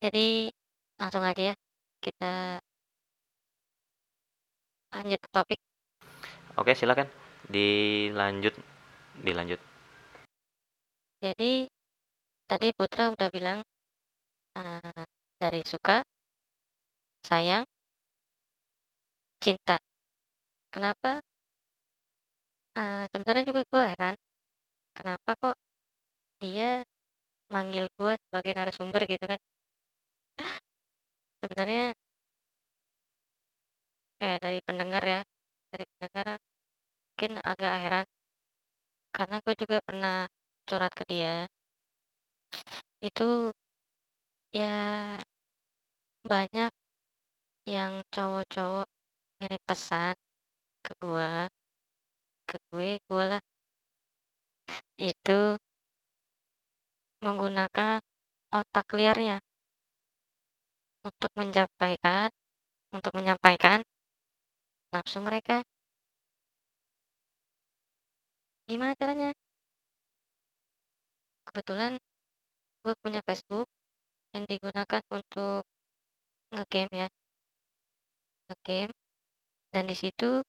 Jadi langsung aja ya. Kita lanjut ke topik. Oke silakan. Dilanjut. Dilanjut. Jadi tadi Putra udah bilang uh, dari suka, sayang, cinta. Kenapa? Uh, sebenarnya juga gue heran, kenapa kok dia manggil gue sebagai narasumber gitu kan? Sebenarnya eh dari pendengar ya, dari pendengar mungkin agak heran karena gue juga pernah curhat ke dia itu Ya, banyak yang cowok-cowok ngirim pesan ke gua, ke gue, gue lah. Itu menggunakan otak liarnya untuk menyampaikan untuk menyampaikan nafsu mereka. Gimana caranya? Kebetulan gue punya Facebook yang digunakan untuk ngegame ya ngegame dan di situ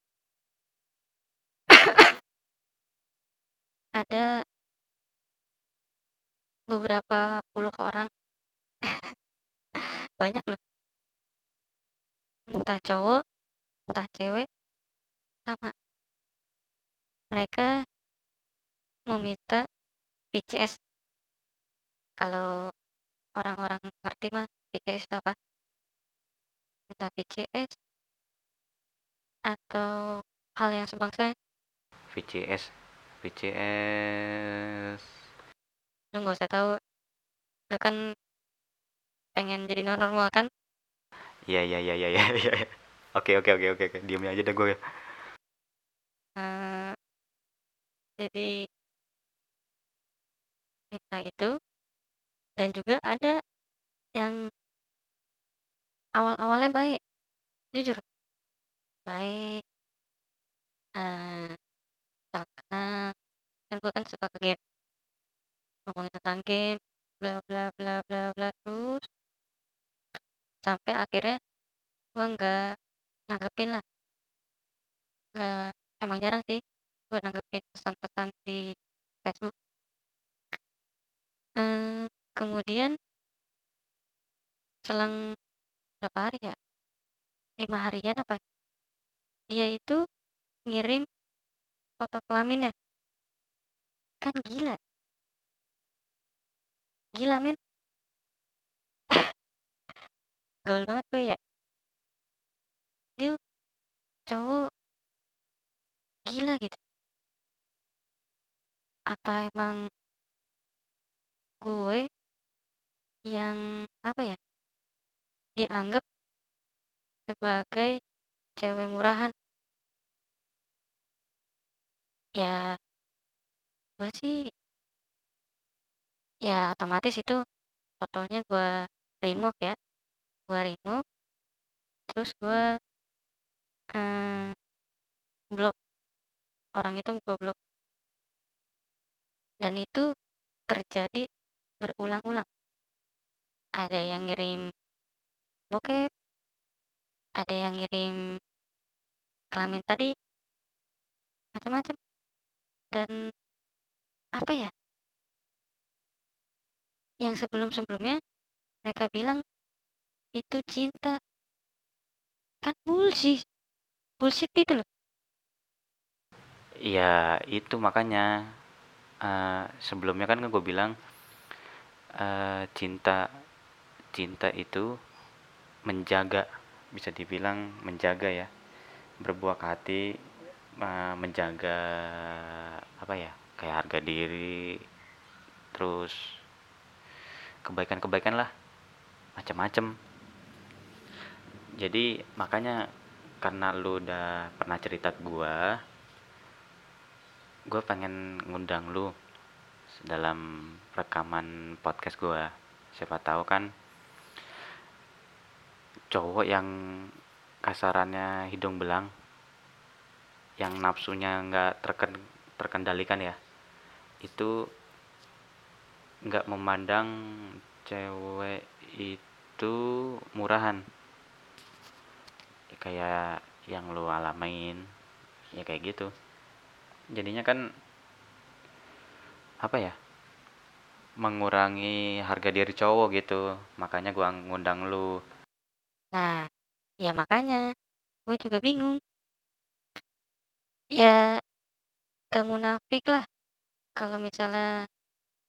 ada beberapa puluh orang. Banyak loh. Entah cowok entah cewek sama. Mereka meminta PCS kalau orang-orang ngerti mah PCS apa? Entah PCS atau hal yang sebangsa. VCS VCS lu nggak usah tahu. Lu kan pengen jadi normal kan? Iya iya iya iya iya iya oke oke oke oke oke. Diam aja dah gue uh, jadi kita itu dan juga ada yang awal-awalnya baik. Jujur. Baik. Uh, karena kan gue kan suka ke game. Ngomongin tentang game bla bla bla bla bla terus sampai akhirnya gue nggak nanggepin lah. Uh, emang jarang sih gue nanggepin pesan-pesan di Facebook. Uh, kemudian selang berapa hari ya? Lima harian apa dia itu ngirim foto kelaminnya kan gila. Gila men gaul banget gue ya. Dia cowok. Gila gitu. Apa emang gue yang apa ya dianggap sebagai cewek murahan ya gue sih ya otomatis itu fotonya gue remove ya gue remove terus gue eh, blok orang itu gue blok. Dan itu terjadi berulang-ulang. Ada yang ngirim bokep ada yang ngirim kelamin tadi macam-macam dan apa ya? Yang sebelum-sebelumnya mereka bilang itu cinta. Kan bullshit bullshit itu loh. Ya itu makanya eh, sebelumnya kan gue bilang eh, cinta cinta itu menjaga bisa dibilang menjaga ya berbuah hati menjaga apa ya kayak harga diri terus kebaikan-kebaikan lah macam-macam jadi makanya karena lu udah pernah cerita ke gua gue pengen ngundang lu dalam rekaman podcast gua. Siapa tahu kan cowok yang kasarannya hidung belang yang nafsunya nggak terken, terkendalikan ya itu nggak memandang cewek itu murahan. Ya, kayak yang lu alamin ya kayak gitu. Jadinya kan apa ya mengurangi harga diri cowok gitu. Makanya gua ngundang lu. Nah ya makanya gue juga bingung ya gak munafik lah. Kalau misalnya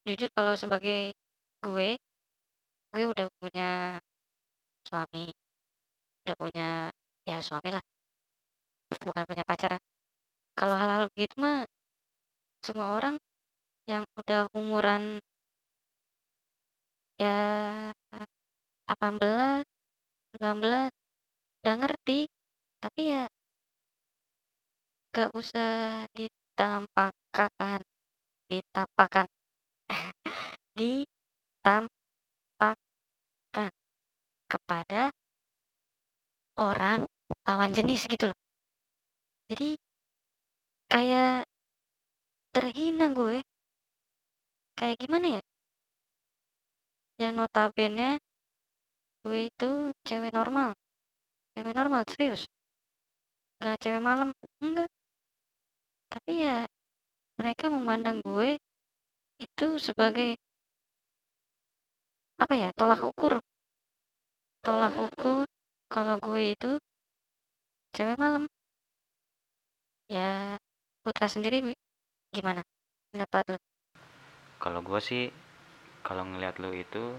jujur kalau sebagai gue gue udah punya suami udah punya ya suami lah. Bukan punya pacar. Kalau hal-hal gitu mah semua orang yang udah umuran ya 18 19 udah ngerti. Tapi ya gak usah ditampakkan ditampakkan. Ditampakkan kepada orang lawan jenis gitu loh. Jadi kayak terhina gue. Kayak gimana ya? Yang notabene gue itu cewek normal. Cewek normal serius. Nggak cewek malam enggak tapi ya mereka memandang gue itu sebagai apa ya tolak ukur. Tolak ukur kalau gue itu cewek malam. Ya putra sendiri gimana? Pendapat lu? Kalau gua sih kalau ngeliat lu itu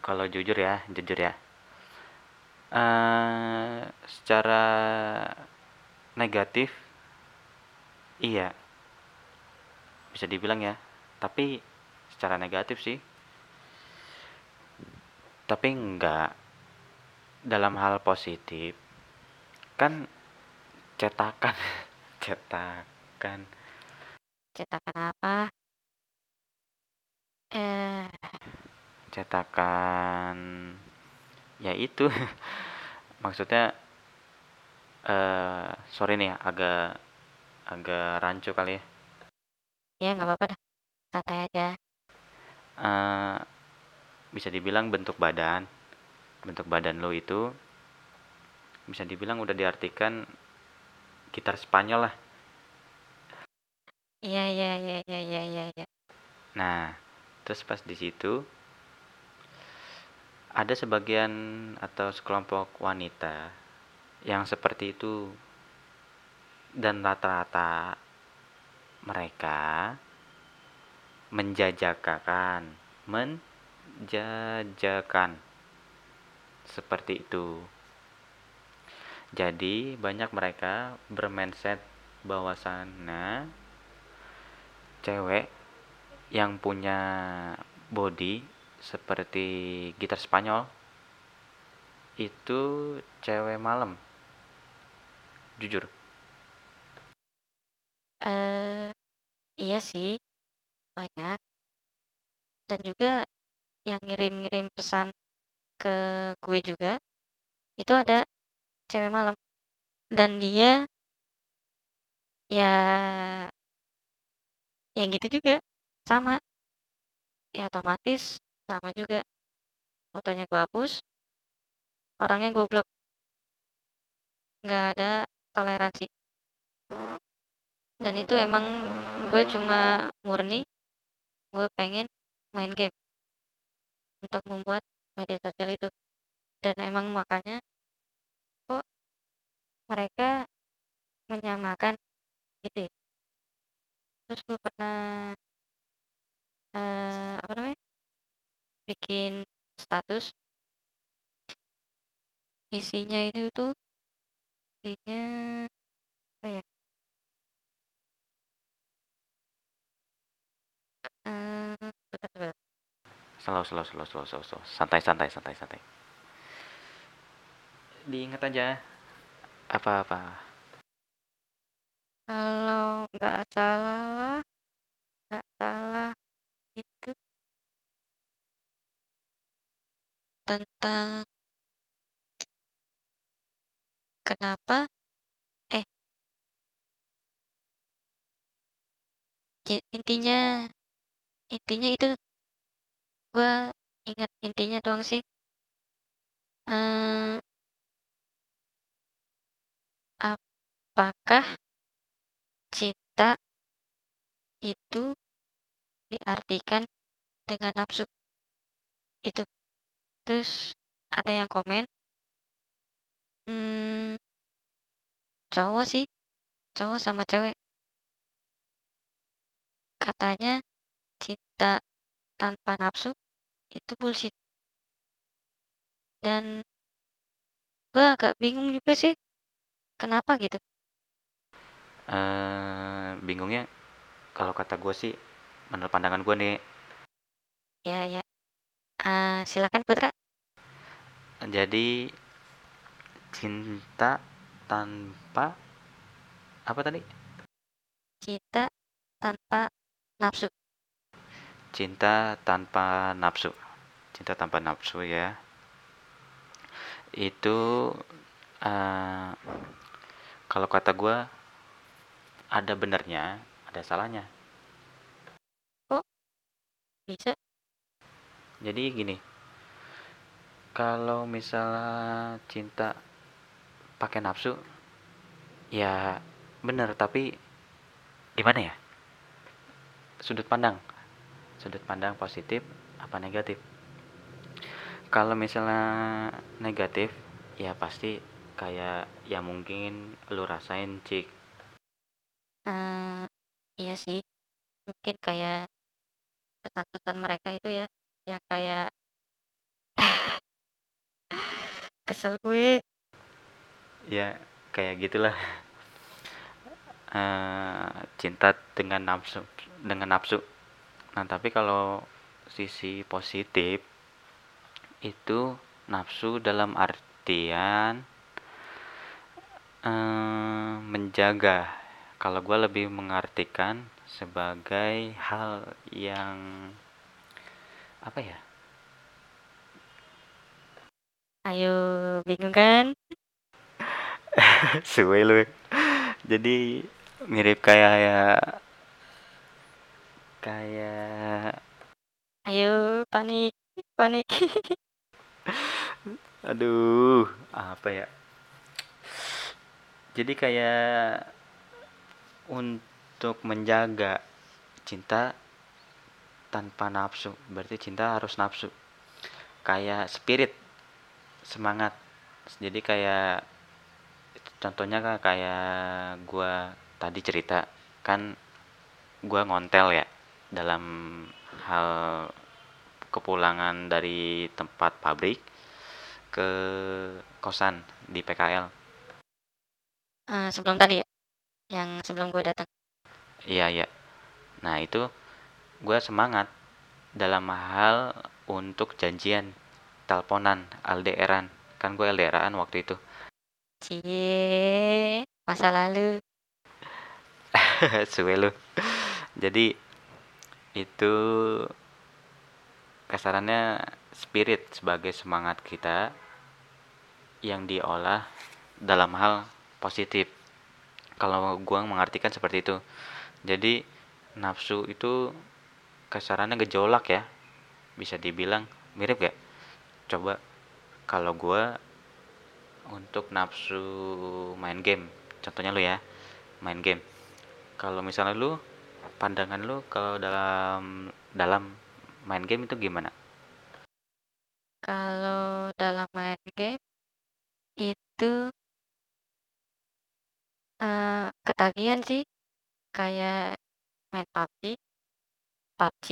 kalau jujur ya jujur ya. Eh secara negatif iya bisa dibilang ya. Tapi secara negatif sih. Tapi enggak. Dalam hal positif kan cetakan cetakan. Cetakan apa? Eh. Cetakan ya itu. Maksudnya eh sorry nih agak agak rancu kali ya. Ya nggak apa-apa dah. Santai aja. Eh bisa dibilang bentuk badan bentuk badan lo itu bisa dibilang udah diartikan gitar Spanyol lah. Iya iya iya iya iya iya iya. Nah terus pas di situ ada sebagian atau sekelompok wanita yang seperti itu. Dan rata-rata mereka menjajakan menjajakan. Seperti itu. Jadi banyak mereka bermindset bahwasannya cewek yang punya body seperti gitar Spanyol itu cewek malam jujur. Eh iya sih banyak. Dan juga yang ngirim-ngirim pesan ke gue juga itu ada cewek malam. Dan dia ya ya gitu juga. Sama. Ya otomatis sama juga. Fotonya gue hapus orangnya gue blok nggak ada toleransi. Dan itu emang gue cuma murni gue pengen main game untuk membuat media sosial itu. Dan emang makanya kok mereka menyamakan gitu ya. Terus gue pernah eh, apa namanya bikin status. Isinya itu tuh isinya apa ya eh bentar, bentar. slow slow slow slow slow, slow. santai santai santai santai diingat aja apa apa kalau nggak salah nggak salah itu tentang kenapa? Eh. I- intinya intinya itu gue ingat intinya doang sih. Eh, apakah cinta itu diartikan dengan nafsu? Itu. Terus ada yang komen hmm, cowok sih cowok sama cewek. Katanya cinta tanpa nafsu itu bullshit. Dan gue agak bingung juga sih kenapa gitu? Eh bingungnya kalau kata gue sih menurut pandangan gue nih. Ya ya. Ah, silakan Putra. Jadi cinta tanpa apa tadi? Cinta tanpa nafsu. Cinta tanpa nafsu. Cinta tanpa nafsu ya. Itu eh, kalau kata gue ada benernya ada salahnya. Bisa? Jadi gini kalau misalnya cinta pakai nafsu ya bener tapi gimana ya? Sudut pandang. Sudut pandang positif apa negatif? Kalau misalnya negatif ya pasti kayak ya mungkin lu rasain cik. Eh, iya sih. Mungkin kayak pesan-pesan mereka itu ya ya kayak kesel gue ya kayak gitulah. Eh, cinta dengan nafsu dengan nafsu. Nah tapi kalau sisi positif itu nafsu dalam artian eh, menjaga. Kalau gue lebih mengartikan sebagai hal yang apa ya? Ayo bingung kan suwe lu. Jadi mirip kayak ya kayak ayo panik panik aduh apa ya? Jadi kayak untuk menjaga cinta tanpa nafsu. Berarti cinta harus nafsu. Kayak spirit semangat. Jadi kayak contohnya kayak gua tadi cerita kan gua ngontel ya dalam hal kepulangan dari tempat pabrik ke kosan di PKL. Eh, sebelum tadi ya, yang sebelum gue datang. Iya, iya. Nah, itu gue semangat dalam hal untuk janjian teleponan LDRan. Kan gue LDRan waktu itu. Cie, masa lalu. Suwe lu. Jadi itu kasarannya spirit sebagai semangat kita yang diolah dalam hal positif. Kalau gua mengartikan seperti itu. Jadi nafsu itu kasarannya gejolak ya. Bisa dibilang mirip gak? Coba kalau gua untuk nafsu main game, contohnya lu ya, main game. Kalau misalnya lu pandangan lu kalau dalam dalam main game itu gimana? Kalau dalam main game itu uh, ketagihan sih kayak main PUBG, PUBG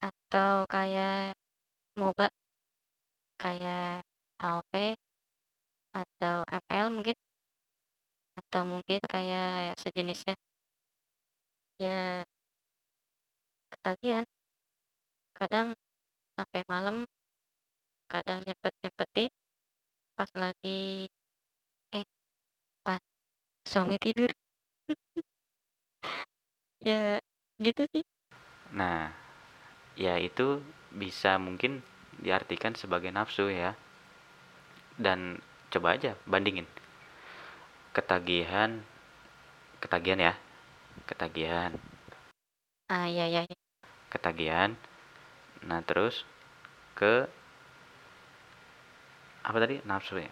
atau kayak MOBA kayak AoV atau ML mungkin? Atau mungkin kayak sejenisnya? Ya ketagihan. Kadang sampai malam kadang nyempet nyempetin pas lagi eh pas suami tidur. Ya gitu sih. Nah, ya itu bisa mungkin diartikan sebagai nafsu ya. Dan coba aja bandingin. Ketagihan ketagihan ya. Ketagihan, ah iya iya iya. ketagihan. Nah, terus ke apa tadi? Nafsu ya.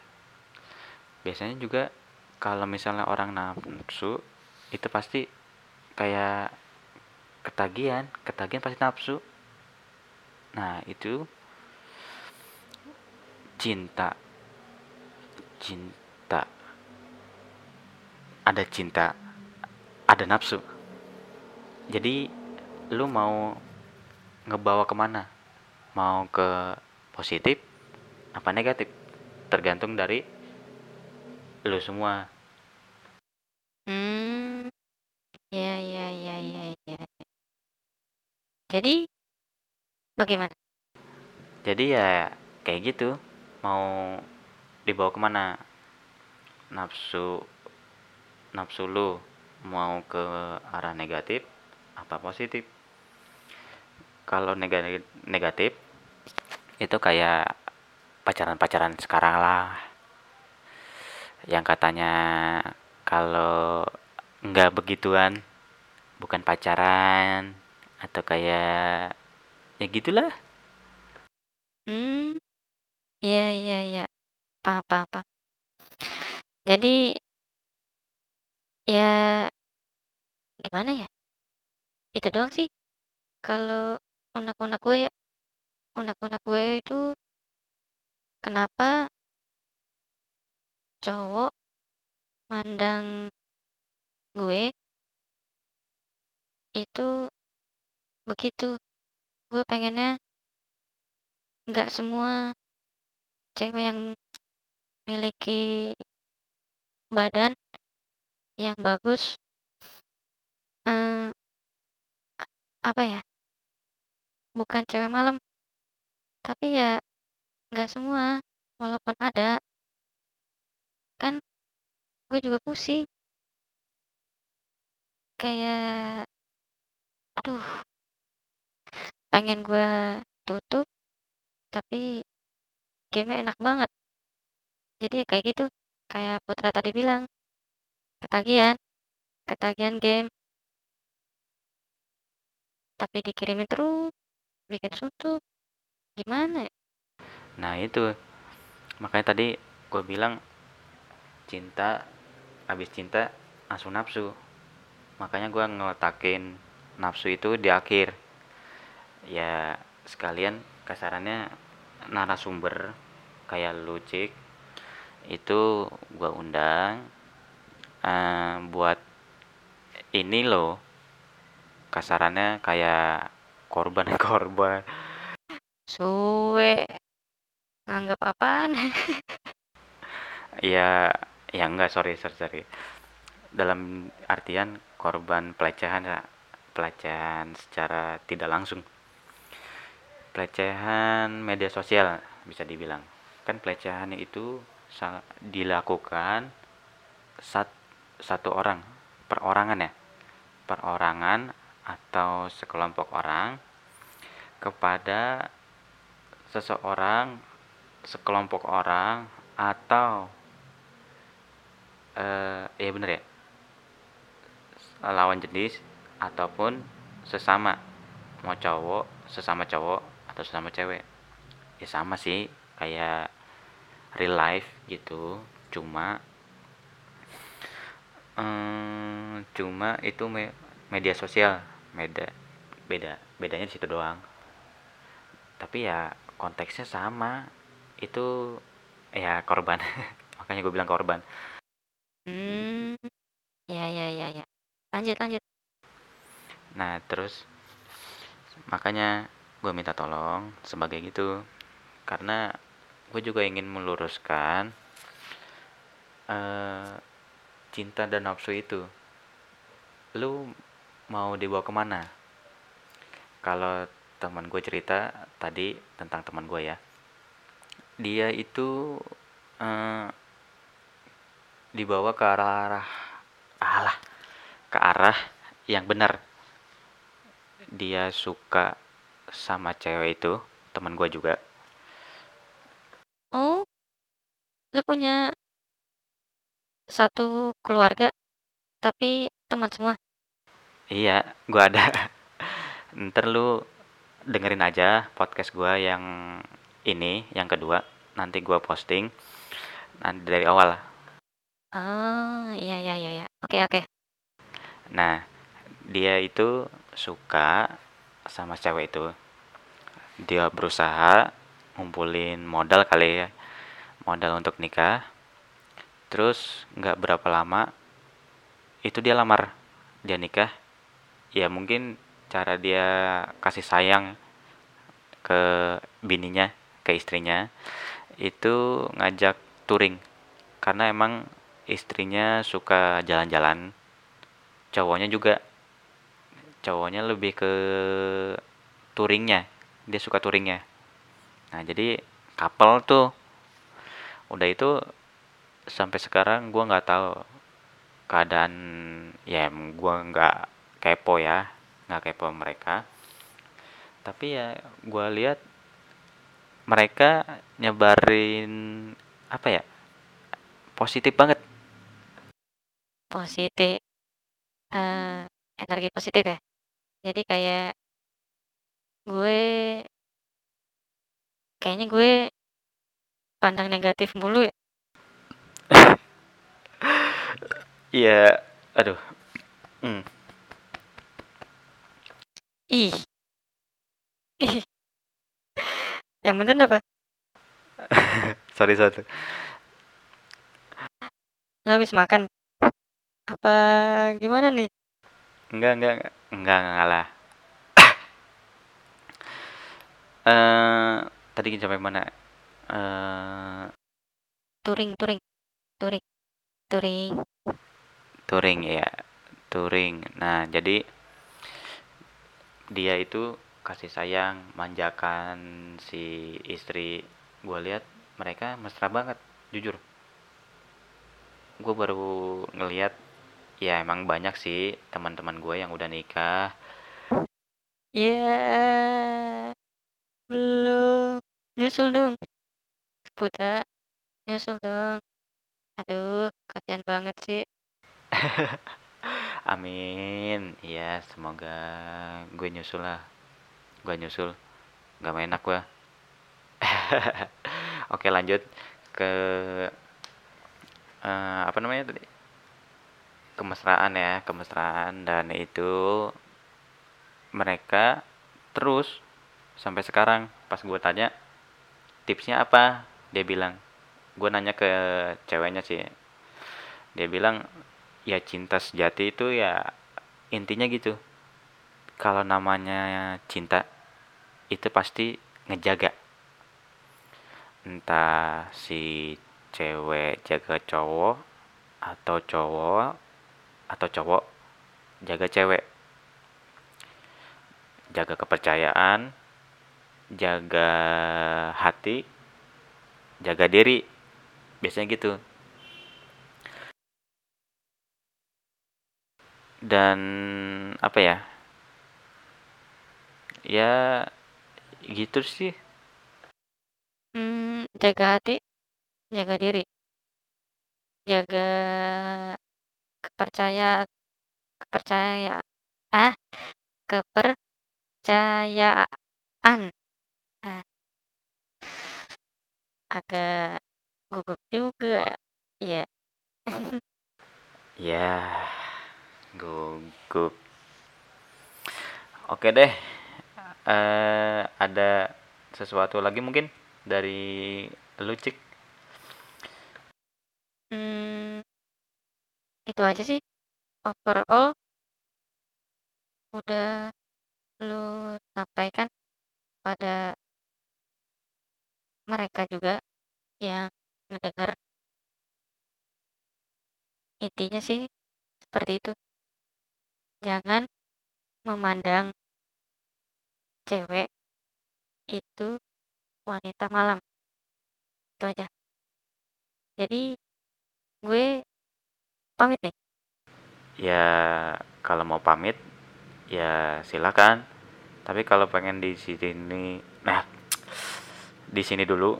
Biasanya juga kalau misalnya orang nafsu itu pasti kayak ketagihan, ketagihan pasti nafsu. Nah, itu cinta. Cinta. Ada cinta, ada nafsu. Jadi lu mau ngebawa ke mana? Mau ke positif apa negatif? Tergantung dari lu semua. Hmm, ya ya ya ya ya. Jadi bagaimana? Jadi ya kayak gitu. Mau dibawa ke mana? Nafsu nafsu lu mau ke arah negatif apa positif? Kalau negatif negatif itu kayak pacaran-pacaran sekarang lah. Yang katanya kalau nggak begituan bukan pacaran atau kayak ya gitulah. Hmm, ya ya ya. Paham. Jadi ya gimana ya? Itu doang sih. Kalau unek-unek gue unek-unek gue itu kenapa cowok mandang gue itu begitu. Gue pengennya nggak semua cewek yang memiliki badan yang bagus eh, apa ya bukan cewek malam tapi ya nggak semua walaupun ada. Kan gue juga pusing. Kayak aduh pengen gue tutup tapi game enak banget jadi ya kayak gitu kayak Putra tadi bilang ketagihan ketagihan game tapi dikirimin terus bikin suntuk gimana ya Nah, itu. Makanya tadi gue bilang cinta habis cinta langsung nafsu. Makanya gue ngeletakin nafsu itu di akhir. Ya sekalian kasarannya narasumber kayak lu Cik itu gue undang eh, buat ini loh kasarannya kayak korban korban. Suwe nganggap apaan? Ya ya enggak sorry sorry sorry. Dalam artian korban pelecehan ya pelecehan secara tidak langsung. Pelecehan media sosial bisa dibilang. Kan pelecehan itu dilakukan sat, satu orang perorangan ya. Perorangan atau sekelompok orang kepada seseorang sekelompok orang atau eh ya bener ya lawan jenis ataupun sesama. Mau cowok sesama cowok atau sesama cewek. Ya sama sih kayak real life gitu. Cuma eh, cuma itu me- media sosial. Beda beda bedanya di situ doang. Tapi ya konteksnya sama. Itu ya korban. Makanya gue bilang korban. Hmm ya ya ya ya. Lanjut lanjut. Nah, terus makanya gue minta tolong sebagai gitu. Karena gue juga ingin meluruskan eh cinta dan nafsu itu. Lu mau dibawa ke mana? Kalau teman gue cerita tadi tentang teman gue ya. Dia itu eh dibawa ke arah alah ke arah yang benar dia suka sama cewek itu teman gue juga oh lu punya satu keluarga tapi teman semua? Iya gue ada. Ntar lu dengerin aja podcast gue yang ini yang kedua. Nanti gue posting nanti dari awal. Oh iya iya iya iya. oke oke. Nah dia itu suka sama cewek itu. Dia berusaha ngumpulin modal kali ya. Modal untuk nikah. Terus nggak berapa lama itu dia lamar dia nikah. Ya mungkin cara dia kasih sayang ke bininya ke istrinya itu ngajak touring. Karena emang istrinya suka jalan-jalan cowoknya juga. Cowoknya lebih ke touringnya dia suka touringnya nah jadi couple tuh udah itu sampai sekarang gua nggak tahu keadaan ya gua nggak kepo ya nggak kepo mereka. Tapi ya gua lihat mereka nyebarin apa ya positif banget. Positif eh energi positif ya. Jadi kayak gue kayaknya gue pandang negatif mulu ya. Iya aduh. Hmm. ih. Ih. Yang bener apa? Sorry sorry. Lu habis makan? Apa gimana nih? Enggak enggak enggak enggak, enggak lah. Eh tadi sampai mana? Eh touring touring touring touring touring ya touring nah jadi dia itu kasih sayang manjakan si istri. Gue lihat mereka mesra banget jujur. Gue baru ngelihat ya emang banyak sih teman-teman gue yang udah nikah. Ya belum nyusul dong. Buta nyusul dong. Aduh kasihan banget sih. Amin. Ya semoga gue nyusul lah. Gue nyusul. Gak enak gue oke lanjut ke eh, apa namanya tadi? Kemesraan ya kemesraan. Dan itu mereka terus sampai sekarang. Pas gue tanya tipsnya apa? Dia bilang gue nanya ke ceweknya sih. Dia bilang ya cinta sejati itu ya intinya gitu. Kalau namanya cinta itu pasti ngejaga. Entah si cewek jaga cowok atau cowok atau cowok jaga cewek. Jaga kepercayaan jaga hati jaga diri. Biasanya gitu. Dan apa ya? Ya gitu sih. Hmm, jaga hati jaga diri. Jaga kepercayaan kepercayaan ah kepercayaan ah. Agak gugup juga ya ya gugup. Oke deh eh ada sesuatu lagi mungkin dari lu cik? Hmm, itu aja sih. Overall udah lu sampaikan pada mereka juga yang mendengar intinya sih seperti itu. Jangan memandang cewek itu wanita malam. Itu aja. Jadi gue pamit nih. Ya kalau mau pamit ya silakan. Tapi kalau pengen di sini nah di sini dulu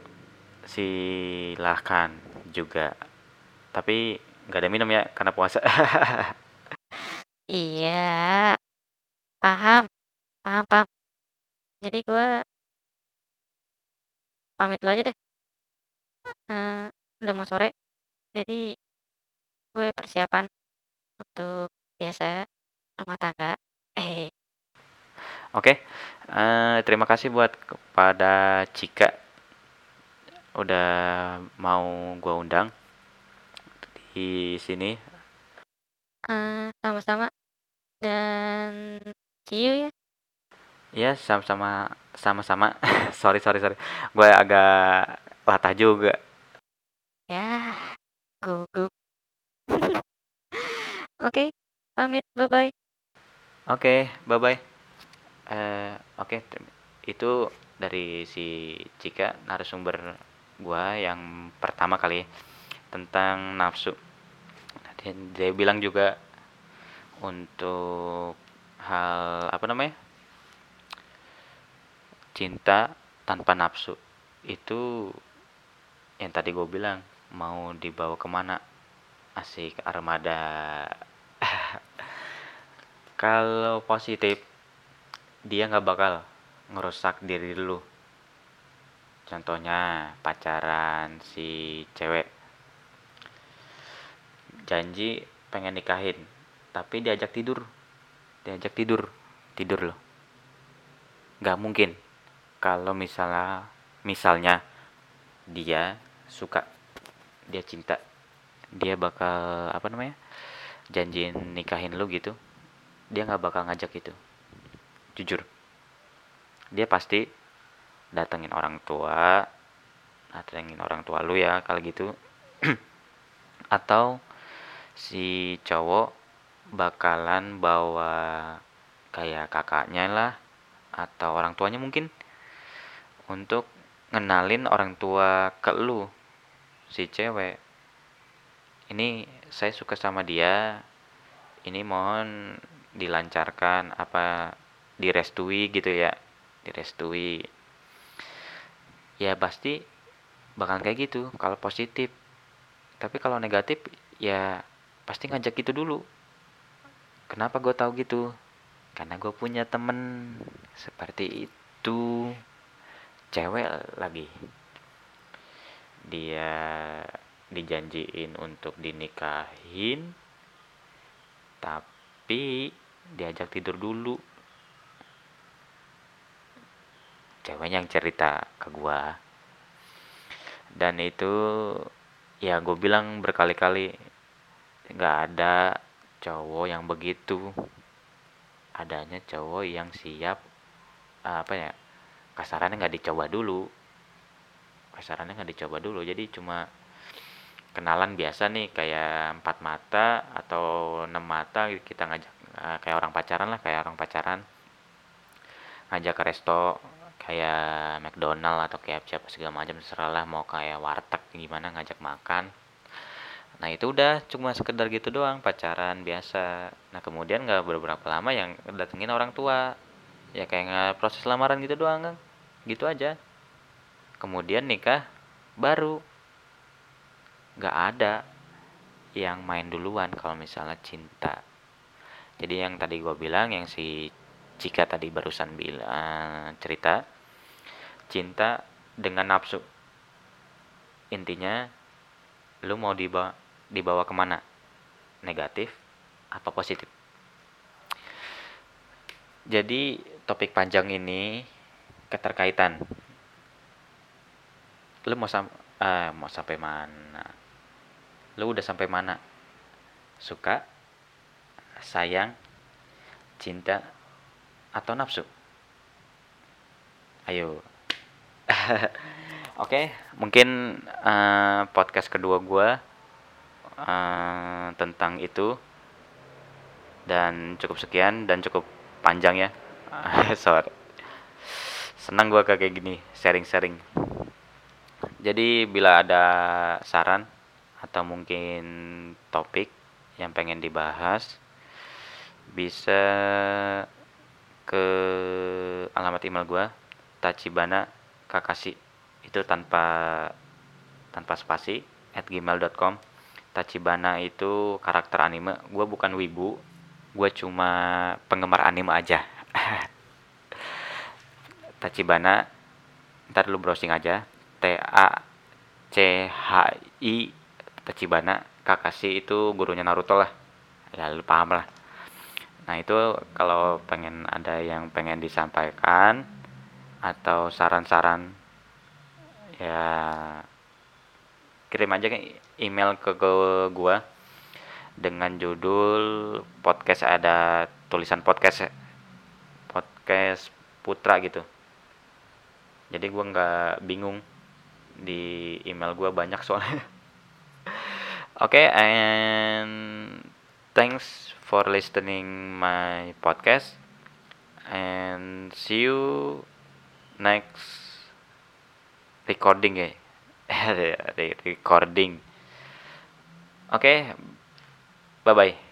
silahkan juga. Tapi nggak ada minum ya karena puasa. Iya paham paham paham. Jadi gue pamit dulu aja deh. Uh, udah mau sore jadi gue persiapan untuk biasa rumah tangga. Eh oke. Uh, terima kasih buat kepada Cika. Udah mau gue undang di sini. Uh, sama-sama. Dan see you ya. Ya sama-sama sama-sama. Sorry sorry sorry. Gue agak latah juga. Ya gugup. Oke okay, pamit. Bye bye oke okay, bye bye uh, oke okay, itu dari si Cika narasumber gua yang pertama kali tentang nafsu. Dan dia bilang juga untuk hal apa namanya cinta tanpa nafsu. Itu yang tadi gue bilang mau dibawa ke mana? Asik armada. Kalau positif dia nggak bakal ngerusak diri lu. Contohnya pacaran si cewek. Janji pengen nikahin tapi diajak tidur. Diajak tidur tidur loh. Nggak mungkin kalau misalnya misalnya dia suka dia cinta dia bakal apa namanya janjiin nikahin lu gitu dia nggak bakal ngajak itu jujur. Dia pasti datengin orang tua datengin orang tua lu ya kalau gitu. Atau si cowok bakalan bawa kayak kakaknya lah atau orang tuanya mungkin untuk ngenalin orang tua ke lu si cewek. Ini saya suka sama dia ini mohon dilancarkan apa direstui gitu ya direstui ya pasti bakal kayak gitu kalau positif. Tapi kalau negatif ya pasti ngajak itu dulu. Kenapa gue tahu gitu? Karena gue punya temen seperti itu. Cewek lagi. Dia dijanjiin untuk dinikahin tapi diajak tidur dulu cewek yang cerita ke gua. Dan itu ya gue bilang berkali-kali nggak ada cowok yang begitu. Adanya cowok yang siap uh, apa ya kasarannya nggak dicoba dulu. Kasarannya nggak dicoba dulu. Jadi cuma kenalan biasa nih kayak empat mata atau enam mata kita ngajak uh, kayak orang pacaran lah kayak orang pacaran. Ngajak ke resto kayak McDonald atau kayak siapa segala macam terserah lah mau kayak warteg gimana ngajak makan. Nah itu udah cuma sekedar gitu doang pacaran biasa. Nah kemudian nggak beberapa lama yang datengin orang tua. Ya kayak nggak proses lamaran gitu doang kan gitu aja. Kemudian nikah baru. Nggak ada yang main duluan kalau misalnya cinta. Jadi yang tadi gue bilang yang si Cika tadi barusan bilang cerita cinta dengan nafsu. Intinya lu mau dibawa dibawa ke mana? Negatif atau positif? Jadi topik panjang ini keterkaitan. Lu mau sam eh, mau sampai mana? Lu udah sampai mana? Suka? Sayang? Cinta? Atau nafsu? Ayo oke okay, mungkin uh, podcast kedua gue uh, tentang itu. Dan cukup sekian dan cukup panjang ya. Sorry. Senang gue kayak gini sharing-sharing. Jadi bila ada saran atau mungkin topik yang pengen dibahas bisa ke alamat email gue tachibana kakasi itu tanpa tanpa spasi at gmail.com Tachibana itu karakter anime. Gue bukan wibu. Gue cuma penggemar anime aja. Tachibana ntar lu browsing aja. T A C H I Tachibana. Kakashi itu gurunya Naruto lah. Ya lu paham lah. Nah itu kalau pengen ada yang pengen disampaikan atau saran-saran ya kirim aja email ke, ke gua dengan judul podcast ada tulisan podcast podcast putra gitu. Jadi gua nggak bingung di email gua banyak soalnya. Oke okay, and thanks for listening my podcast and see you next recording ya recording Oke, okay, bye bye.